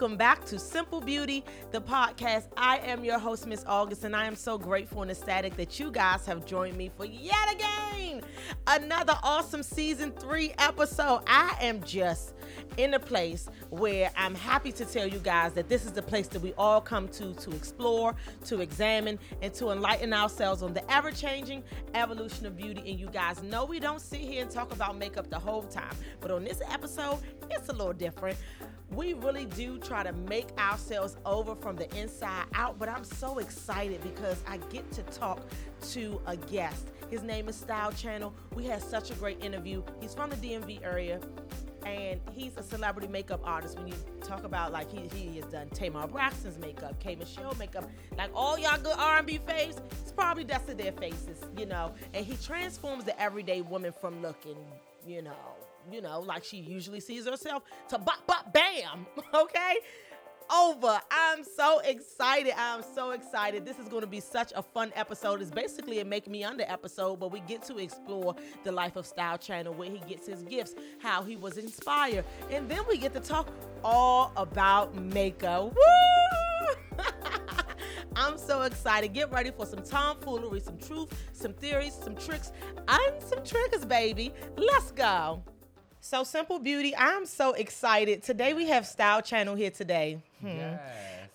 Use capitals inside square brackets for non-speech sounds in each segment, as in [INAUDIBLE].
welcome back to Simple Beauty, the podcast. I am your host, Miss August, and I am so grateful and ecstatic that you guys have joined me for yet again another awesome season three episode. I am just in a place where I'm happy to tell you guys that this is the place that we all come to to explore, to examine, and to enlighten ourselves on the ever changing evolution of beauty. And you guys know we don't sit here and talk about makeup the whole time, but on this episode, it's a little different we really do try to make ourselves over from the inside out. But I'm so excited because I get to talk to a guest. His name is Style Channel. We had such a great interview. He's from the DMV area. And he's a celebrity makeup artist. When you talk about like he, he has done Tamar Braxton's makeup, K Michelle makeup, like all y'all good R&B faves, it's probably dusted their faces, you know. And he transforms the everyday woman from looking, you know, you know, like she usually sees herself, to bop, bop, bam, [LAUGHS] okay? Over. I'm so excited. I'm so excited. This is going to be such a fun episode. It's basically a Make Me Under episode, but we get to explore the life of Style Channel, where he gets his gifts, how he was inspired, and then we get to talk all about makeup. Woo! [LAUGHS] I'm so excited. Get ready for some tomfoolery, some truth, some theories, some tricks, and some triggers, baby. Let's go. So Simple Beauty, I'm so excited. Today we have Style Channel here today. Hmm. Yes.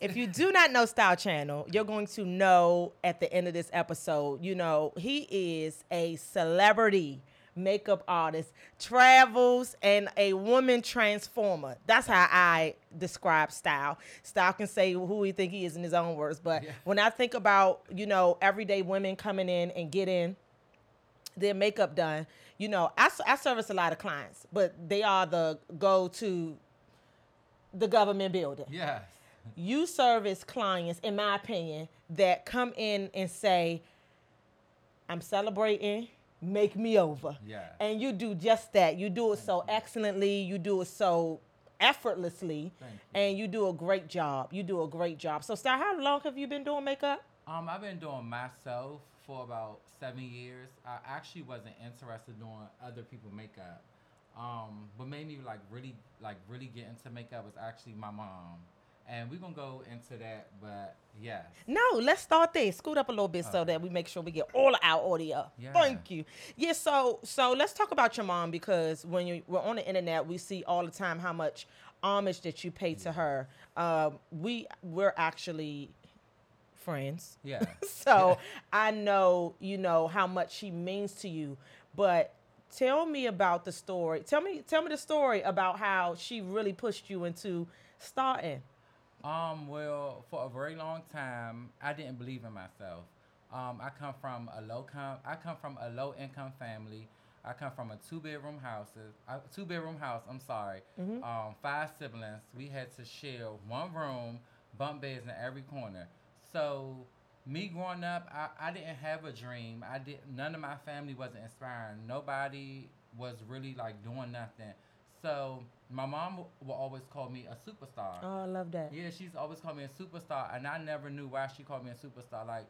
If you do not know Style Channel, you're going to know at the end of this episode. You know, he is a celebrity makeup artist, travels, and a woman transformer. That's how I describe Style. Style can say who he think he is in his own words, but yeah. when I think about, you know, everyday women coming in and getting their makeup done, you know, I, I service a lot of clients, but they are the go to the government building. Yes. You service clients, in my opinion, that come in and say, I'm celebrating, make me over. Yeah. And you do just that. You do it Thank so you. excellently, you do it so effortlessly, you. and you do a great job. You do a great job. So, Star, how long have you been doing makeup? Um, I've been doing myself for about seven years. I actually wasn't interested in doing other people makeup. Um, what made me like really like really get into makeup was actually my mom. And we're gonna go into that, but yes. No, let's start there. Scoot up a little bit okay. so that we make sure we get all our audio. Yeah. Thank you. Yeah, so so let's talk about your mom because when you we're on the internet, we see all the time how much homage that you pay to her. Um, we we're actually friends. Yeah. [LAUGHS] so I know, you know, how much she means to you. But tell me about the story. Tell me tell me the story about how she really pushed you into starting. Um, well, for a very long time, I didn't believe in myself. Um, I come from a low com- I come from a low income family. I come from a two bedroom house, a two bedroom house. I'm sorry, mm-hmm. um, five siblings. We had to share one room, bunk beds in every corner. So me growing up, I, I didn't have a dream. I did none of my family wasn't inspiring. Nobody was really like doing nothing. So my mom will always call me a superstar. Oh, I love that. Yeah, she's always called me a superstar, and I never knew why she called me a superstar. Like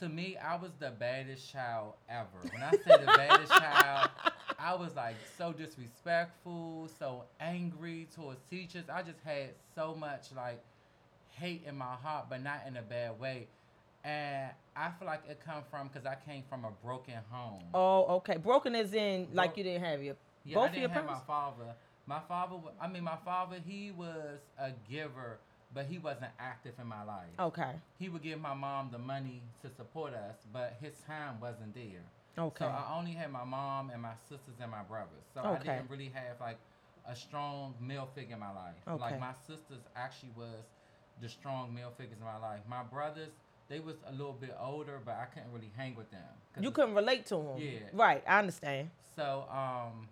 to me, I was the baddest child ever. When I say the baddest child, I was like so disrespectful, so angry towards teachers. I just had so much like hate in my heart, but not in a bad way. And I feel like it come from because I came from a broken home. Oh, okay. Broken is in Bro- like you didn't have your yeah. Both I didn't have parents? my father. My father. I mean, my father. He was a giver, but he wasn't active in my life. Okay. He would give my mom the money to support us, but his time wasn't there. Okay. So I only had my mom and my sisters and my brothers. So okay. I didn't really have like a strong male figure in my life. Okay. Like my sisters actually was the strong male figures in my life. My brothers, they was a little bit older, but I couldn't really hang with them. You couldn't relate to them. Yeah. Right. I understand. So, um,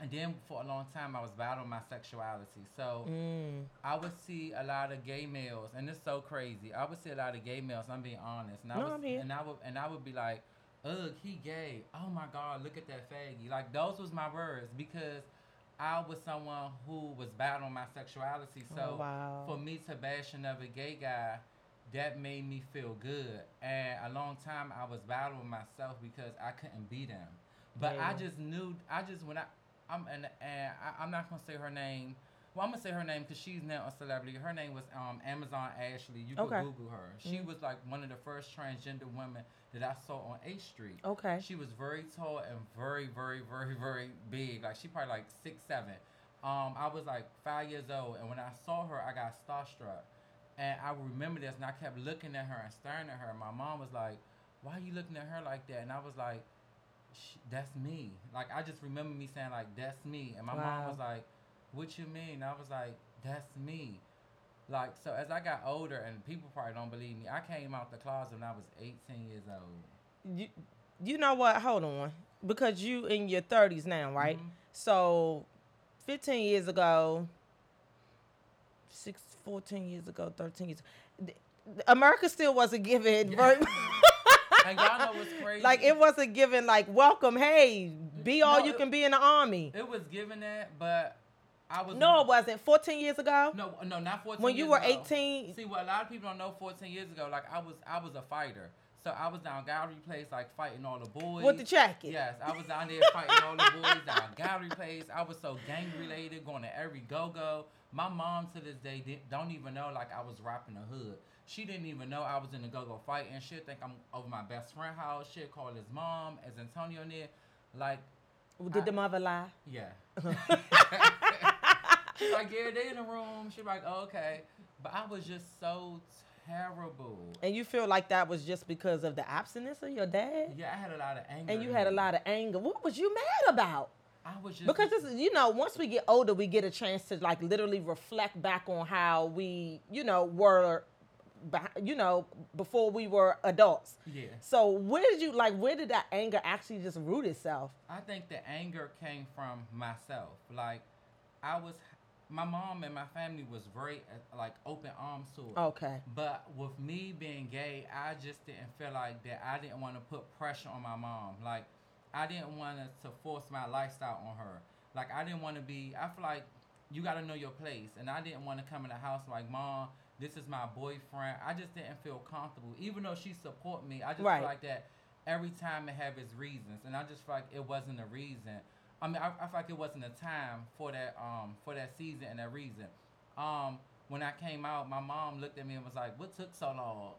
and then for a long time, I was battling my sexuality. So mm. I would see a lot of gay males, and it's so crazy. I would see a lot of gay males. I'm being honest, and I no, was, I'm here. and I would, and I would be like, "Ugh, he gay. Oh my God, look at that faggy." Like those was my words because I was someone who was battling my sexuality. So oh, wow. for me to bash another gay guy, that made me feel good. And a long time I was battling myself because I couldn't beat him. But yeah. I just knew I just when I I'm and, and I, am not gonna say her name, Well, I'm gonna say her name because she's now a celebrity. Her name was um, Amazon Ashley. You can Okay. Google her. She Mhm. was like one of the first transgender women that I saw on 8th Street. Okay. She was very tall and very, very, very, very big. Like she probably like six, seven. Um, I was like five years old, and when I saw her, I got starstruck. And I remember this, and I kept looking at her and staring at her. And my mom was like, "Why are you looking at her like that?" And I was like, "That's me." Like I just remember me saying like, "That's me," and my mom was like, "What you mean?" I was like, "That's me." Like so, as I got older, and people probably don't believe me, I came out the closet when I was 18 years old. You, you know what? Hold on. Because you in your 30s now, right? Mhm. So 15 years ago, six, 14 years ago, 13 years th- America still wasn't giving Yeah. [LAUGHS] And y'all know what's [LAUGHS] crazy? like it wasn't given like welcome, hey, be all No, you it- can be in the army. It was given that, but I was No, it wasn't. 14 years ago? no, no, not fourteen. when you were ago. 18, See, what a lot of people don't know, fourteen years ago, like I was, I was a fighter. So I was down gallery place, like fighting all the boys. with the jacket. Yes, I was down there fighting all the boys down [LAUGHS] gallery place. I was so gang related, going to every go go. My mom to this day didn't, don't even know like I was rapping the hood. She didn't even know I was in the go go fight, and she'd think I'm over my best friend house. She'd call his mom, as Antonio near, like Did the mother lie? yeah. [LAUGHS] [LAUGHS] She's [LAUGHS] like, yeah, they in the room. She's like, oh, okay. But I was just so terrible. And you feel like that was just because of the abstinence of your dad? Yeah, I had a lot of anger. And you had a lot of anger. What was you mad about? I was just Because this is, you know, once we get older, we get a chance to like literally reflect back on how we, you know, were, you know, before we were adults. yeah. So where did you like? Where did that anger actually just root itself? I think the anger came from myself. Like, I was, my mom and my family was very uh, like open arms to it. Okay. But with me being gay, I just didn't feel like that. I didn't want to put pressure on my mom. Like, I didn't want to force my lifestyle on her. Like, I didn't want to be. I feel like you got to know your place, and I didn't want to come in the house like, mom, this is my boyfriend. I just didn't feel comfortable, even though she support me. I just Right. feel like that every time it have its reasons, and I just feel like it wasn't a reason. I mean, I, I feel like it wasn't a time for that um for that season and that reason. Um, when I came out, my mom looked at me and was like, "What took so long?"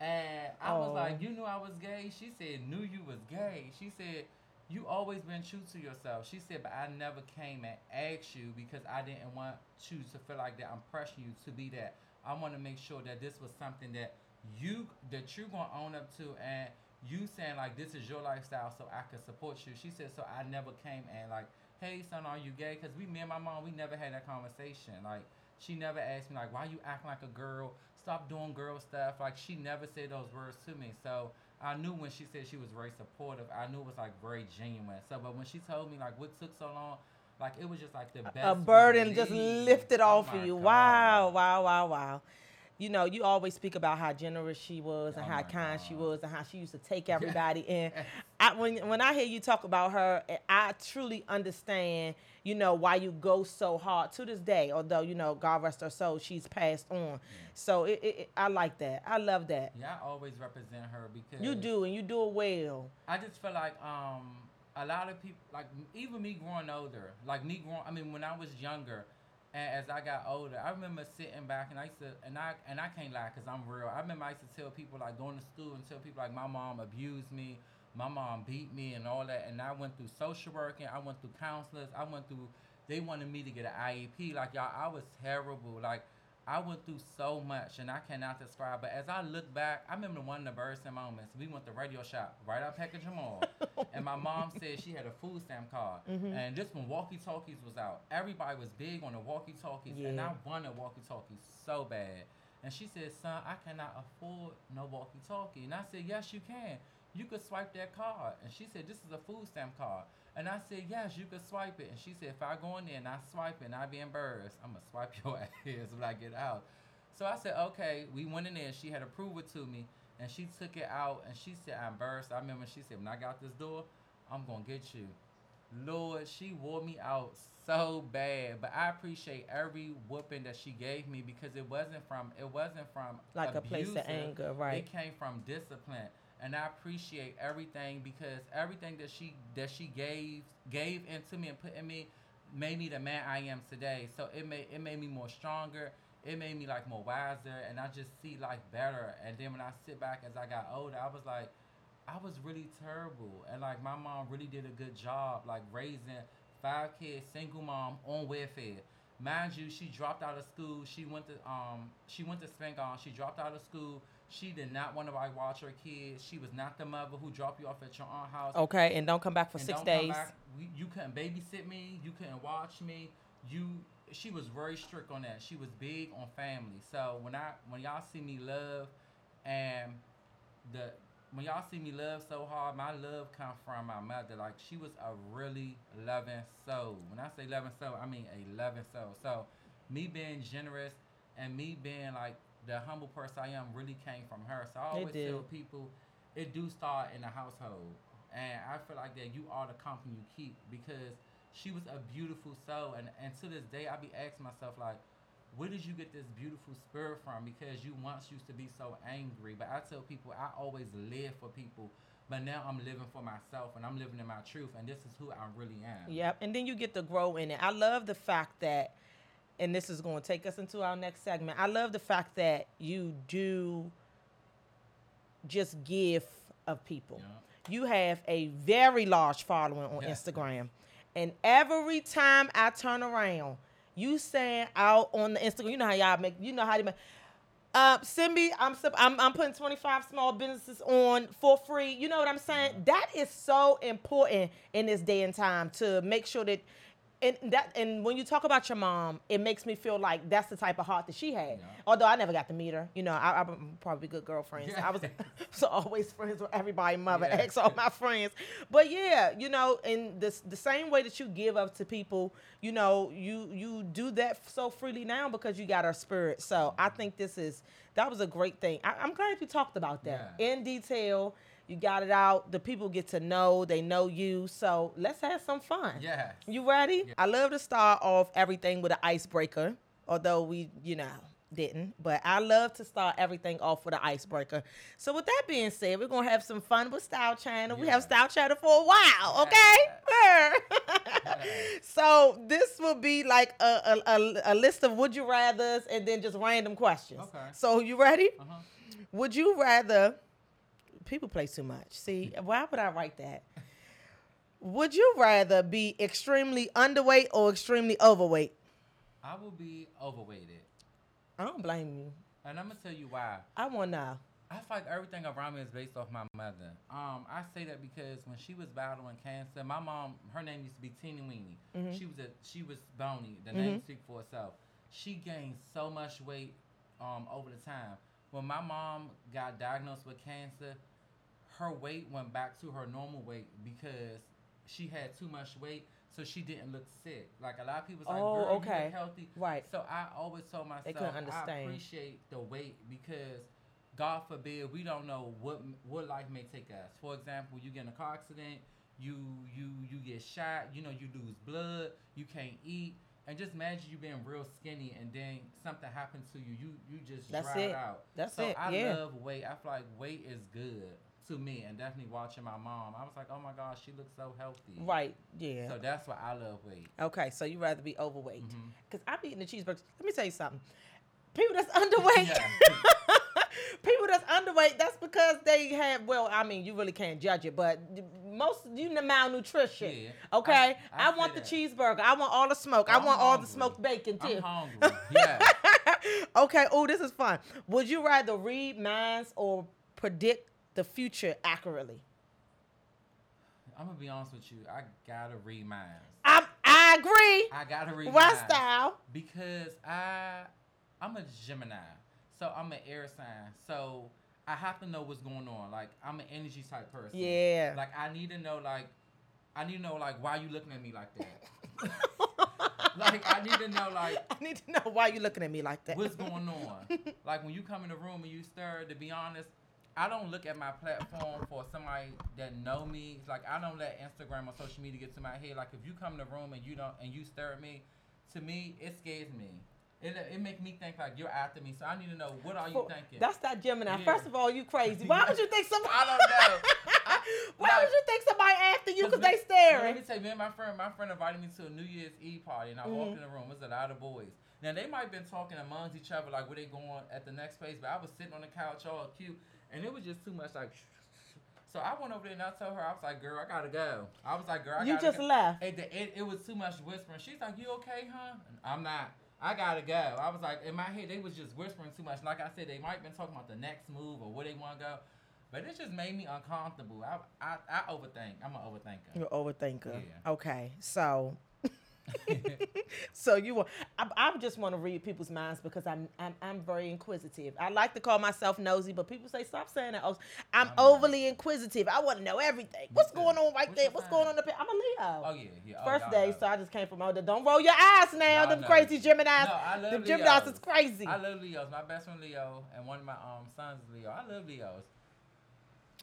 And I was Oh. like, "You knew I was gay." She said, "Knew you was gay." She said, "You always been true to yourself." She said, "But I never came and asked you because I didn't want you to feel like that I'm pressuring you to be that. I want to make sure that this was something that you that you're gonna own up to and." You saying like this is your lifestyle, so I can support you. She said, so I never came and like, hey son, are you gay? Cause we, me and my mom, we never had that conversation. Like, she never asked me like, why you acting like a girl? Stop doing girl stuff. Like, she never said those words to me. So I knew when she said she was very supportive, I knew it was like very genuine. So, but when she told me like what took so long, like it was just like the best a burden just lifted Oh off my of you. God. Wow, wow, wow, wow. You know, you always speak about how generous she was and Oh how kind she was and how she used to take [LAUGHS] everybody in. I, when when I hear you talk about her, I truly understand. You know why you go so hard to this day. Although you know, God rest her soul, she's passed on. So it, it, it- I like that. I love that. Yeah, I always represent her because You do, and you do it well. I just feel like um a lot of people like even me growing older, like me growing. I mean, when I was younger, and as I got older, I remember sitting back and I used to and I and I can't lie because I'm real. I remember I used to tell people like going to school and tell people like my mom abused me, my mom beat me and all that, and I went through social working, I went through counselors, I went through. They wanted me to get an IEP. Like y'all, I was terrible. Like I went through so much, and I cannot describe. But as I look back, I remember one of the embarrassing moments. We went to RadioShack right out Packaging Mall, [LAUGHS] and my mom said she had a food stamp card, Mhm. and this when walkie talkies was out. Everybody was big on the walkie talkies, and I wanted walkie talkies so bad. And she said, "Son, I cannot afford no walkie talkie." And I said, "Yes, you can. You could swipe that card." And she said, "This is a food stamp card." And I said, "Yes, you can swipe it." And she said, "If I go in there and I swipe it, and I be embarrassed, I'm gonna swipe [LAUGHS] your ass when I get out." So I said, "Okay." We went in there. She had approved it to me, and she took it out, and she said, "I'm embarrassed." I remember she said, "When I got this door, I'm gonna get you." Lord, she wore me out so bad, but I appreciate every whooping that she gave me because it wasn't from it wasn't from Like a place of anger, right? It came from discipline, and I appreciate everything because everything that she that she gave gave into me and put in me, made me the man I am today. So it made it made me more stronger. It made me like more wiser, and I just see life better. And then when I sit back as I got older, I was like, I was really terrible, and like my mom really did a good job, like raising five kids, single mom on welfare. Mind you, she dropped out of school. She went to um she went to Spingarn. She dropped out of school. She did not want to like watch her kids. She was not the mother who dropped you off at your aunt's house. Okay, and don't come back for and six don't come days. back. We, you couldn't babysit me. You couldn't watch me. You. She was very strict on that. She was big on family. So when I when y'all see me love, and the when y'all see me love so hard, my love come from my mother. Like she was a really loving soul. When I say loving soul, I mean a loving soul. So me being generous and me being like the humble person I am really came from her. So I always tell people it do start in the household. And I feel like that you are the company you keep because she was a beautiful soul and, and to this day I be asking myself like where did you get this beautiful spirit from? Because you once used to be so angry. But I tell people I always live for people. But now I'm living for myself and I'm living in my truth and this is who I really am. Yep, and then you get to grow in it. I love the fact that, and this is going to take us into our next segment. I love the fact that you do just give of people. Yeah. You have a very large following on Yes. Instagram, and every time I turn around, you stand out on the Instagram. You know how y'all make. You know how they make. Uh, send me. I'm, I'm I'm putting 25 small businesses on for free. You know what I'm saying? That is so important in this day and time to make sure that. And that and when you talk about your mom, it makes me feel like that's the type of heart that she had. Yeah. Although I never got to meet her, you know, I, I'm probably good girlfriends. Yeah. I was [LAUGHS] [LAUGHS] so always friends with everybody, mother, Yeah. ex, all my friends. But yeah, you know, in the the same way that you give up to people, you know, you you do that so freely now because you got our spirit. So I think this is that was a great thing. I, I'm glad you talked about that in detail. You got it out. The people get to know. They know you. So let's have some fun. Yes. You ready? Yeah. I love to start off everything with an icebreaker, although we, you know, didn't. But I love to start everything off with an icebreaker. So with that being said, we're gonna have some fun with Style Channel. We have Style Channel for a while, okay? [LAUGHS] so this will be like a, a, a, a list of would you rather's and then just random questions. Okay. So you ready? Uh-huh. Would you rather people play too much? See, why would I write that? Would you rather be extremely underweight or extremely overweight? I will be overweighted. I don't blame you. And I'm gonna tell you why. I want to. I feel like everything around me is based off my mother. Um, I say that because when she was battling cancer, my mom, her name used to be Teeny Weenie. Mhm. She was a, she was bony. The Mhm. name speaks for itself. She gained so much weight um, over the time. When my mom got diagnosed with cancer, her weight went back to her normal weight because she had too much weight, so she didn't look sick. Like a lot of people was like, Oh, "Girl, you okay. look healthy." Right. So I always told myself I appreciate the weight because God forbid we don't know what what life may take us. For example, you get in a car accident, you you you get shot, you know you lose blood, you can't eat, and just imagine you being real skinny and then something happens to you, you you just That's dry it. out. That's so it, I yeah. love weight. I feel like weight is good to me, and definitely watching my mom, I was like, oh my gosh, she looks so healthy. Right. Yeah. So that's why I love weight. okay. So you rather be overweight? Mm-hmm. Because I'm eating the cheeseburgers. Let me tell you something. People that's underweight. [LAUGHS] People that's underweight, that's because they have, well, I mean, you really can't judge it, but most, you know, malnutrition. Yeah. Okay? I, I- I want the that. cheeseburger. I want all the smoke. I I'm want all the smoked bacon, too. I'm hungry. [LAUGHS] Yeah. okay. Oh, this is fun. Would you rather read minds or predict the future accurately? I'm gonna be honest with you. I gotta read minds. I I agree. I gotta read Why minds style? because I I'm a Gemini, so I'm an air sign. So I have to know what's going on. Like I'm an energy type person. Yeah. Like I need to know like I need to know like why you looking at me like that. [LAUGHS] like I need to know like I need to know why you looking at me like that. what's going [LAUGHS] on. like when you come in the room and you stir, to be honest, I don't look at my platform for somebody that know me. Like I don't let Instagram or social media get to my head. Like if you come in the room and you don't and you stare at me, to me it scares me. It it make me think like you're after me. So I need to know what are you For- thinking. That's that Gemini. Yeah. First of all, you crazy. Why would you think [LAUGHS] somebody? I don't know. I, [LAUGHS] Why Like- would you think somebody after you because they Let staring? me tell you, me and my friend, my friend invited me to a New Year's Eve party, and I walked Mm-hmm. in the room. It was a lot of boys. Now they might have been talking amongst each other, like where they going at the next place. But I was sitting on the couch, all cute, and it was just too much. Like, so I went over there and I told her, I was like, "Girl, I gotta go." I was like, "Girl, I You gotta just go. left. It, it, it was too much whispering. She's like, "You okay, huh?" I'm not. I gotta go. I was like, in my head, they was just whispering too much. Like I said, they might have been talking about the next move or where they want to go, but it just made me uncomfortable. I, I, I overthink. I'm an overthinker. You're an overthinker. Yeah. Okay, so. [LAUGHS] so you want? I, I just want to read people's minds because I'm, I'm I'm very inquisitive. I like to call myself nosy, but people say stop saying that. Oh, I'm I'm overly inquisitive. I want to know everything. What's going on right What's there? What's going on? The, I'm a Leo. Oh yeah, yeah. Oh, First day, so I just came from out there. Don't roll your eyes now. Y'all Them crazy Geminis. No, I love Them Leos. Geminis is crazy. I love Leos. My best friend Leo, and one of my um sons Leo. I love Leos.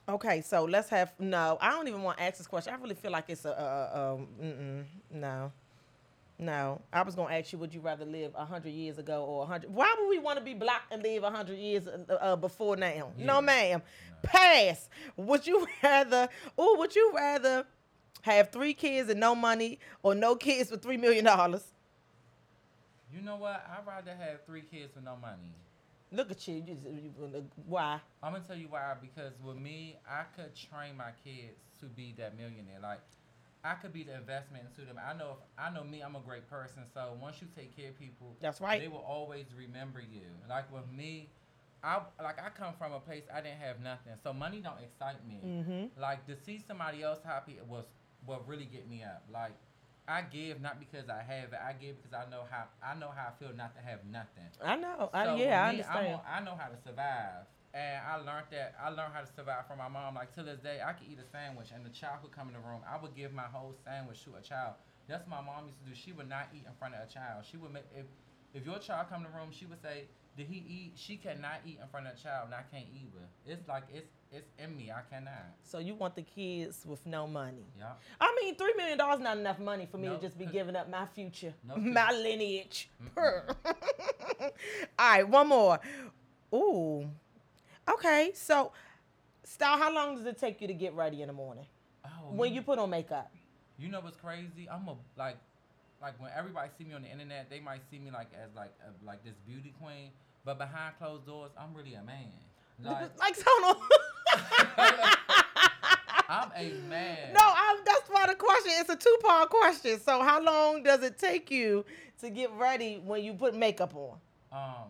Okay, so let's have no. I don't even want to ask this question. I really feel like it's a um, no, no. I was gonna ask you, would you rather live hundred years ago or hundred? Why would we want to be black and live hundred years uh, uh, before now? Yeah. No, ma'am. Pass. Would you [LAUGHS] rather? Or would you rather have three kids and no money, or no kids for three million dollars? You know what? I'd rather have three kids with no money. Look at you. you, you why? I'm gonna tell you why. Because with me, I could train my kids to be that millionaire. Like, I could be the investment into them. I know if I know me, I'm a great person. So once you take care of people, That's right. they will always remember you. Like with me, I like I come from a place I didn't have nothing, so money don't excite me. Mm-hmm. Like to see somebody else happy was what really get me up. Like I give not because I have it. I give because I know how I know how I feel not to have nothing. I know. So yeah, I with me, I'm understand. on- I know how to survive. And I learned that I learned how to survive from my mom. Like to this day, I could eat a sandwich, and the child would come in the room. I would give my whole sandwich to a child. That's what my mom used to do. She would not eat in front of a child. She would make if if your child come in the room, she would say, "Did he eat?" She cannot eat in front of a child, and I can't either. It's like it's it's in me. I cannot. So you want the kids with no money? Yeah. I mean, three million dollars not enough money for me to just be giving up my future, No, [LAUGHS] my lineage. [LAUGHS] All right, one more. Ooh, okay. So, style. How long does it take you to get ready in the morning Oh, when you put on makeup? You know what's crazy? I'm a like, like when everybody see me on the internet, they might see me like as like a, like this beauty queen, but behind closed doors, I'm really a man. Like [LAUGHS] Like, hold on. [LAUGHS] I'm a man. no, I'm, that's why the question. It's a two part question. So, how long does it take you to get ready when you put makeup on? Um,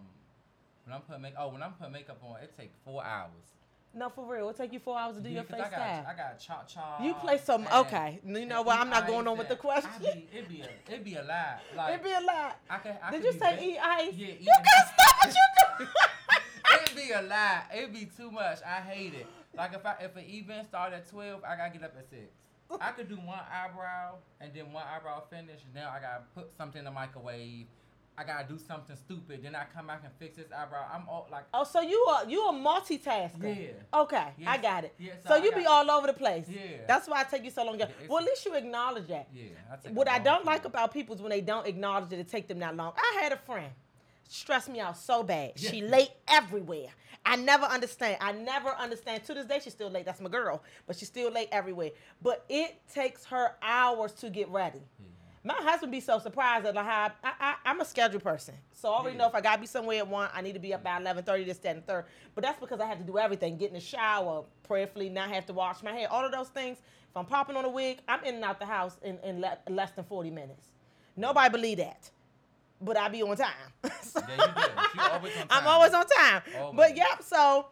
when I'm putting make oh when I'm putting makeup on, it take four hours. No, for real. It'll take you four hours to do Yeah, your face I got. I got chop chop. You play some. Okay, you know what? I'm not going on with the question. Be, it be a it be a lot. Like It'd be a lot. I can. I Did you say eat ice? Yeah, You can't stop what you do. [LAUGHS] It'd be a lot. It'd be too much. I hate it. Like if I if an event start at twelve, I gotta get up at six. I could do one eyebrow and then one eyebrow finish. Now I gotta put something in the microwave. I gotta do something stupid. Then I come back and fix this eyebrow. I'm all like, Oh, so you are you a multitasker? Yeah. Okay, I got it. Yes, so I you be it. all over the place. Yeah. That's why I take you so long. Yeah, well, at least you acknowledge that. yeah. I What I don't like about people is when they don't acknowledge it, it take them that long. I had a friend, stressed me out so bad. She late everywhere. I never understand. I never understand. To this day, she's still late. That's my girl, but she's still late everywhere. But it takes her hours to get ready. Yeah. My husband be so surprised at how I, I, I'm a scheduled person. So I already Yeah. know if I gotta be somewhere at one, I need to be up by 11:30, this, that, and third. But that's because I have to do everything: get in the shower, prayerfully, not have to wash my hair, all of those things. If I'm popping on a wig, I'm in and out the house in, in le- less than 40 minutes. Nobody believe that, but I be on time. [LAUGHS] So- Yeah, you do. You always on [LAUGHS] I'm always on time. But yep, so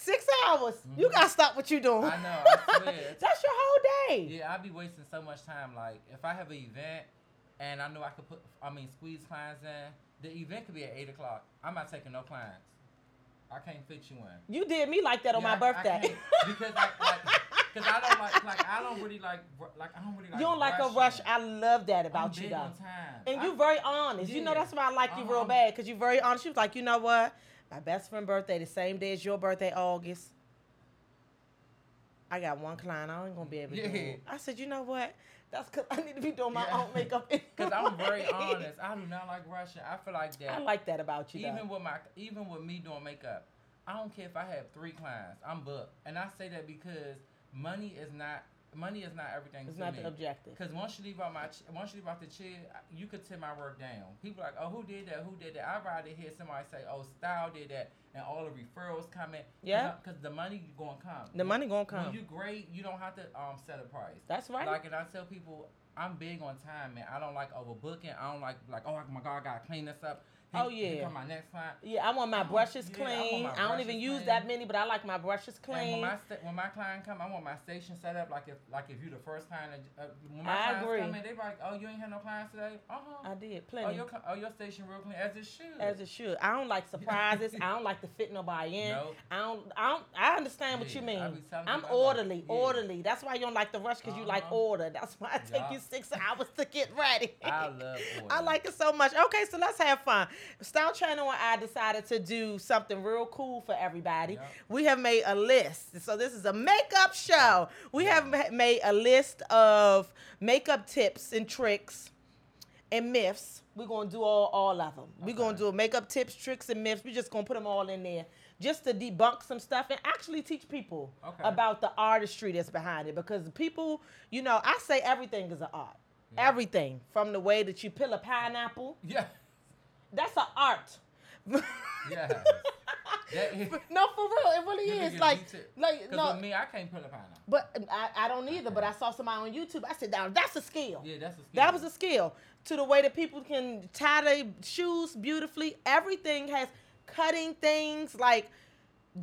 six hours. You Mhm. gotta stop what you're doing. I know. I [LAUGHS] that's your whole day. Yeah, I'd be wasting so much time. Like if I have an event and I know I could put, I mean, squeeze clients in. The event could be at eight o'clock. I'm not taking no clients. I can't fit you in. You did me like that on Yeah, my I- I birthday. can't- [LAUGHS] because I, like, cause I don't like, like I don't really like, like I don't really like. you don't like a rush. I love that about I'm you though. And I- you very honest. You know that's why I like you real Uh-huh. bad because you're very honest. She was like, you know what? My best friend birthday the same day as your birthday, August. I got one client. I ain't gonna be able to do Yeah. it. I said, you know what? That's because I need to be doing my Yeah. own makeup. [LAUGHS] Cause I'm very honest. I do not like rushing. I feel like that. I like that about you. even though. with my even with me doing makeup, I don't care if I have three clients. I'm booked, and I say that because money is not money is not everything. It's to not me. the objective. Because once you leave out my, ch- once you leave out the chair, you could tip my work down. People like, oh, who did that? Who did that? I'd rather hear somebody say, oh, Style did that, and all the referrals coming. Yeah. Because the money gonna come. The money gonna come. When you great, you don't have to um set a price. That's right. Like, and I tell people, I'm big on time, man. I don't like overbooking. I don't like like, oh my god, I gotta clean this up. Oh, yeah. come my next yeah, I want my brushes yeah, I clean. I, don't brushes even use that many, but I like my brushes And when clean. my sta- when my client come, I want my station set up like if like if you the first client. Uh, when my I clients agree. come in, they be like, oh, you ain't had no clients today. Uh huh. I did Oh plenty. your, cl- oh, your station real clean as it should. as it should. I don't like surprises. [LAUGHS] I don't like to fit nobody in. Nope. I don't. I don't. I understand what you mean. I'm I'm like, orderly. yeah. Orderly. That's why you don't like the rush because you like Uh-huh. order. That's why I take Yeah. you six hours to get ready. I love [LAUGHS] order. I like it so much. Okay, so let's have fun. Style Channel and I decided to do something real cool for everybody. Yep. We have made a list. So this is a makeup show. We Yeah. have made a list of makeup tips and tricks and myths. We're gonna do all, all of them. We're gonna Okay. do makeup tips, tricks, and myths. We're just gonna put them all in there just to debunk some stuff and actually teach people Okay. about the artistry that's behind it. Because people, you know, I say everything is an art. Yeah. Everything from the way that you peel a pineapple, Yeah. That's an art. Yeah. [LAUGHS] Is- no, for real, it really is. Like, like no, me, I can't pull a pineapple. but I, I don't either. But I saw somebody on YouTube. I said, "Down, that's a skill." Yeah, that's a skill. That was a skill to the way that people can tie their shoes beautifully. Everything has cutting things like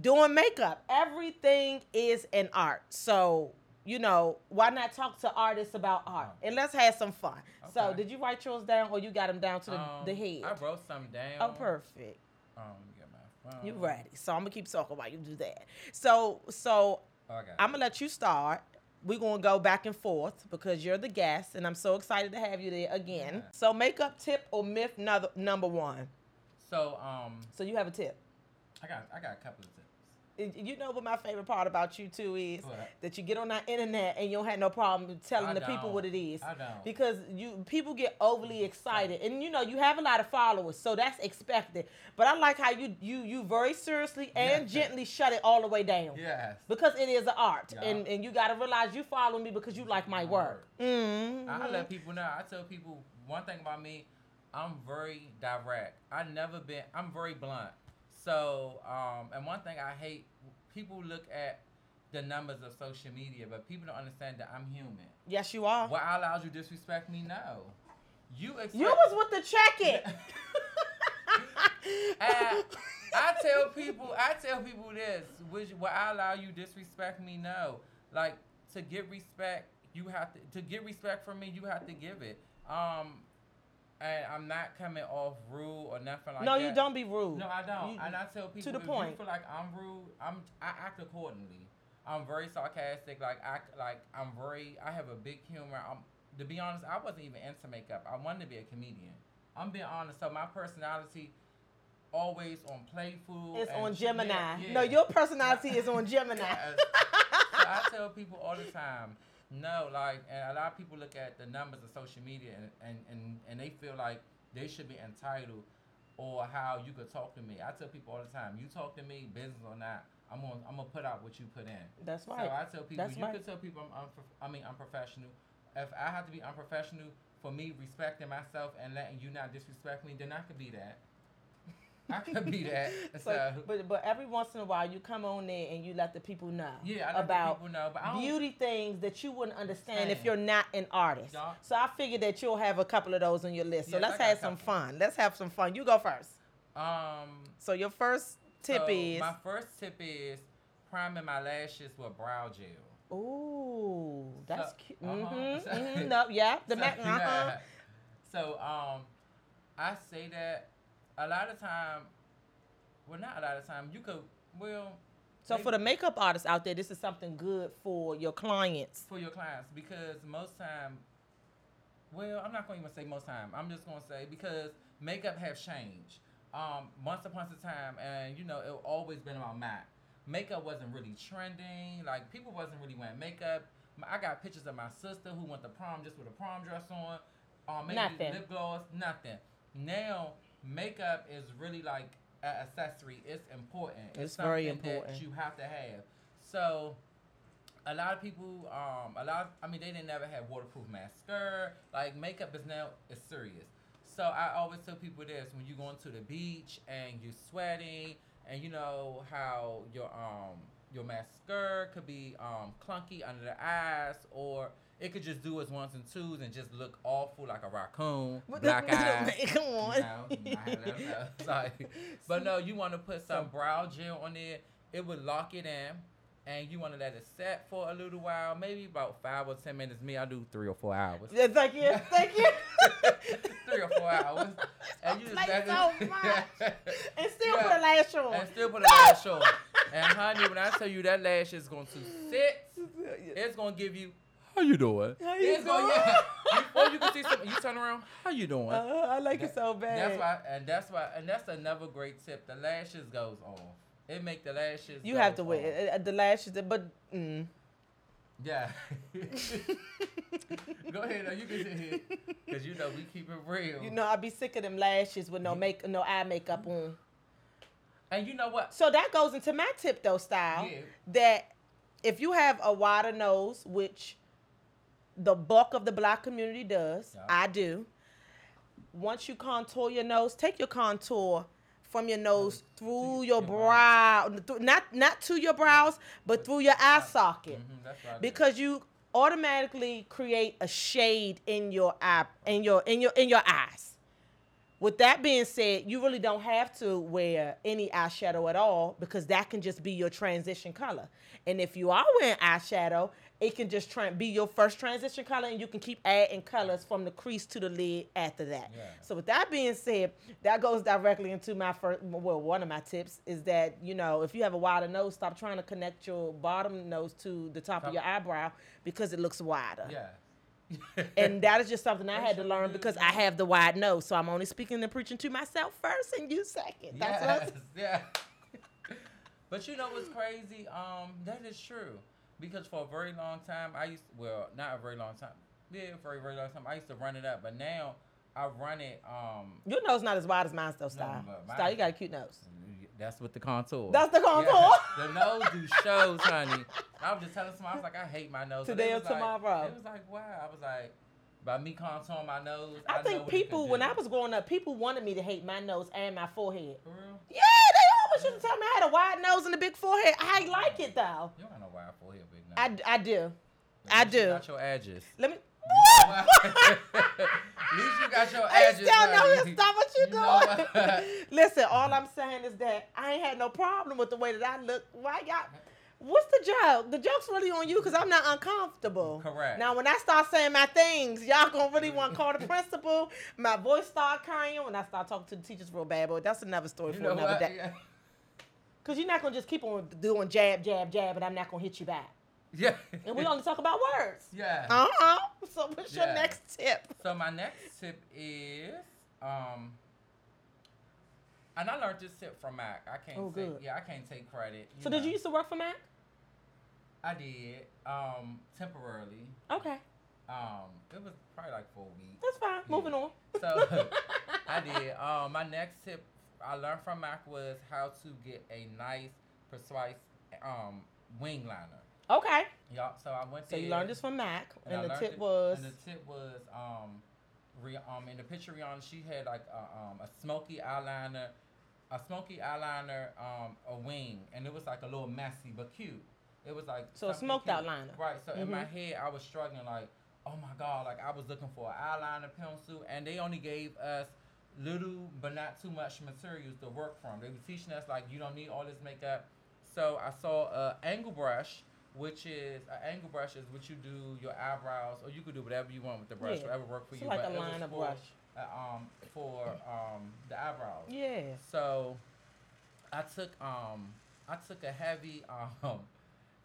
doing makeup. Everything is an art. So, you know, why not talk to artists about art? And let's have some fun. So, Uh-huh. Did you write yours down or you got them down to the, Um, the head? I wrote some down. Oh, perfect. Um, get my phone. You ready. So, I'm to keep talking while you do that. So, so Okay. I'm gonna let you start. We're gonna go back and forth because you're the guest, and I'm so excited to have you there again. Yeah. So, makeup tip or myth number number one. so um, So you have a tip. I got I got a couple of tips. You know what my favorite part about you too is What? that you get on that internet and you don't have no problem telling I the people don't. what it is. I don't. Because you people get overly excited, and you know you have a lot of followers, so that's expected. But I like how you you you very seriously and Yeah. gently shut it all the way down. Yes. Because it is an art, Yeah. and, and you got to realize you follow me because you like my My work. Mm-hmm. I let people know. I tell people one thing about me. I'm very direct. I never been. I'm very blunt. So, um, and one thing I hate, people look at the numbers of social media, but people don't understand that I'm human. Yes, you are. What allows you to disrespect me? No. You expect. You was with the check it. [LAUGHS] I tell people, I tell people this, which will I allow you disrespect me? No. Like to get respect, you have to to get respect from me, you have to give it. Um and I'm not coming off rude or nothing like no, that. No, you don't be rude. No, I don't. You- and I tell people to the if point. you feel like I'm rude, I'm I act accordingly. I'm very sarcastic, like act like I'm very I have a big humor. I'm to be honest, I wasn't even into makeup. I wanted to be a comedian. I'm being honest. So my personality always on playful. It's on. Gemini. Yeah, yeah. No, your personality is on Gemini. So I tell people all the time, no, like, and a lot of people look at the numbers of social media and, and, and, and they feel like they should be entitled or how you could talk to me. I tell people all the time, you talk to me, business or not, I'm gonna I'm gonna put out what you put in. That's So right. I tell people, That's you right. could tell people I'm unprof- I mean unprofessional. If I have to be unprofessional for me respecting myself and letting you not disrespect me, then I could be that. [LAUGHS] I could be that. [LAUGHS] So, So, but but every once in a while you come on there and you let the people know yeah, about people know, but I beauty things that you wouldn't understand if you're not an artist. Yeah. So I figured that you'll have a couple of those on your list. So Yes, let's have some fun. Let's have some fun. You go first. Um, So your first tip so is my first tip is priming my lashes with brow gel. Ooh, that's So- cute. uh-huh. Mm-hmm, [LAUGHS] mm-hmm. No, yeah, the so, Mac. Uh-huh. So um, I say that a lot of time. Well, not a lot of time. You could well. So for the makeup artists out there, this is something good for your clients. for your clients because most time. Well, I'm not going to even say most time. I'm just going to say because makeup has changed. Um, once upon a time, and you know, it always been about MAC. Makeup wasn't really trending. Like people wasn't really wearing makeup. I got pictures of my sister who went to prom just with a prom dress on. Um, maybe Nothing. lip gloss, nothing. Now makeup is really like an accessory. It's important. It's very something important. that you have to have. So a lot of people, um, a lot. Of, I mean, they didn't never have waterproof mascara. Like makeup is now is serious. So I always tell people this: when you're going to the beach and you're sweating, and you know how your um your mascara could be um clunky under the eyes, or it could just do its ones and twos and just look awful like a raccoon, [LAUGHS] What black [LAUGHS] eyes. [LAUGHS] Come on. You know, I had that- that- Sorry. But no, you want to put some brow gel on it. It would lock it in. And you want to let it set for a little while, maybe about five or ten minutes. Me, I do three or four hours. Yeah, thank you. Thank you. three or four hours. And you just Like let so it- much. and still Yeah. put a lash on. and still put a lash on. And honey, when I tell you that lash is going to sit, it's going to give you, how you doing? How you it's Gonna, doing? yeah. [LAUGHS] Before you can see something, you turn around, how you doing? Uh, I like it so bad. That's why, and that's why, and that's another great tip. The lashes goes off. It make the lashes. You have to wait. off. Uh, The lashes, but mm. Yeah. [LAUGHS] Go ahead, though. You can sit here, cause you know we keep it real. you know I be sick of them lashes with no make, no eye makeup on. and you know what? So that goes into my tip though, style. Yeah. That if you have a wider nose, which the bulk of the black community does, Yeah. I do. Once you contour your nose, take your contour from your nose through your brow, through, not not to your brows, but through your eye socket, Mhm, what because you automatically create a shade in your eye, in your in your in your eyes. With that being said, you really don't have to wear any eyeshadow at all because that can just be your transition color. And if you are wearing eyeshadow, it can just try and be your first transition color, and you can keep adding colors from the crease to the lid after that. Yeah. So with that being said, that goes directly into my first. Well, one of my tips is that you know if you have a wider nose, stop trying to connect your bottom nose to the top of your eyebrow because it looks wider yeah. [LAUGHS] and that is just something I had to learn because. I have the wide nose. So I'm only speaking and preaching to myself first and you second. That's what yes, yeah. [LAUGHS] but you know what's crazy? Um, that is true. Because for a very long time, I used to, well, not a very long time. Yeah, for a very long time, I used to run it up, but now I run it. Um, Your nose not as wide as mine though, Style. but Style, you got a cute nose. that's what the contour. That's the contour? Yeah, [LAUGHS] the nose do shows, honey. I was just telling someone, I was like, I hate my nose. Today or was like- tomorrow. It was like, wow. I was like, by me contouring my nose. I, know think people, when. I was growing up, people wanted me to hate my nose and my forehead. For real? Yeah, they always used to tell me I had a wide nose and a big forehead. I like it though. You don't got no wide forehead. I, I do. I do. Got your edges. Let me. [LAUGHS] [LAUGHS] At least you got your I edges. still know honey. you stop what you, You doing. [LAUGHS] Listen, all I'm saying is that I ain't had no problem with the way that I look. Why y'all? What's the joke? The joke's really on you because I'm not uncomfortable. Correct. Now, when I start saying my things, y'all gonna really want to call the principal. My voice start crying when I start talking to the teachers real bad, but that's another story You for another what? day. Yeah. Because you're not gonna just keep on doing jab, jab, jab, and I'm not gonna hit you back. [LAUGHS] Yeah. And we only talk about words. yeah. Uh huh. So what's your next tip? So my next tip is, um, and I learned this tip from Mac. I can't Oh, say, good. yeah, I can't take credit. So did you used to work for Mac? I did, um, temporarily. Okay, Um, it was probably like four weeks. that's fine. Yeah. Moving on. So [LAUGHS] [LAUGHS] I did. Um, my next tip I learned from Mac was how to get a nice, precise, um, wing liner. Okay. Yeah. So I went So there. you learned this from Mac, and, I the tip it- was And the tip was um, Rih- um in the picture Rihanna, she had like a, um a smoky eyeliner, a smoky eyeliner, um a wing, and it was like a little messy but cute. It was like So smoked cute. out liner. Right. So in my Mhm. head, I was struggling like, oh my god, like I was looking for an eyeliner pencil, and they only gave us little but not too much materials to work from. They were teaching us like you don't need all this makeup. So I saw a angle brush, which is an angle brush is what you do your eyebrows, or you could do whatever you want with the brush, Yeah. whatever work for It's you. like but a liner for, brush. uh, um, for um the eyebrows. yeah. So I took um I took a heavy um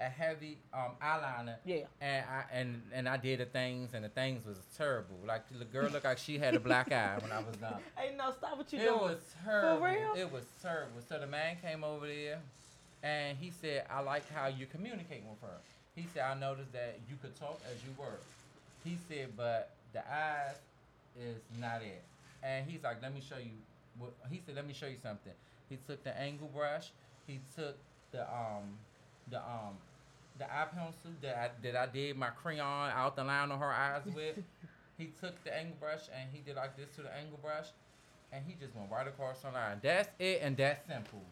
a heavy um eyeliner Yeah. and I and and I did the things and the things was terrible. Like the girl looked like she had a black [LAUGHS] eye when I was done. Hey, no, stop what you It doing. It was terrible. real? It was terrible. So the man came over there and he said, I like how you communicate with her. He said, I noticed that you could talk as you work. He said, but the eyes is not it. And he's like, let me show you. What, he said, let me show you something. He took the angle brush. He took the um the um the eye pencil that I, that I did my crayon out the line on her eyes [LAUGHS] with. he took the angle brush and he did like this to the angle brush, and he just went right across the line. That's it, and that's simple.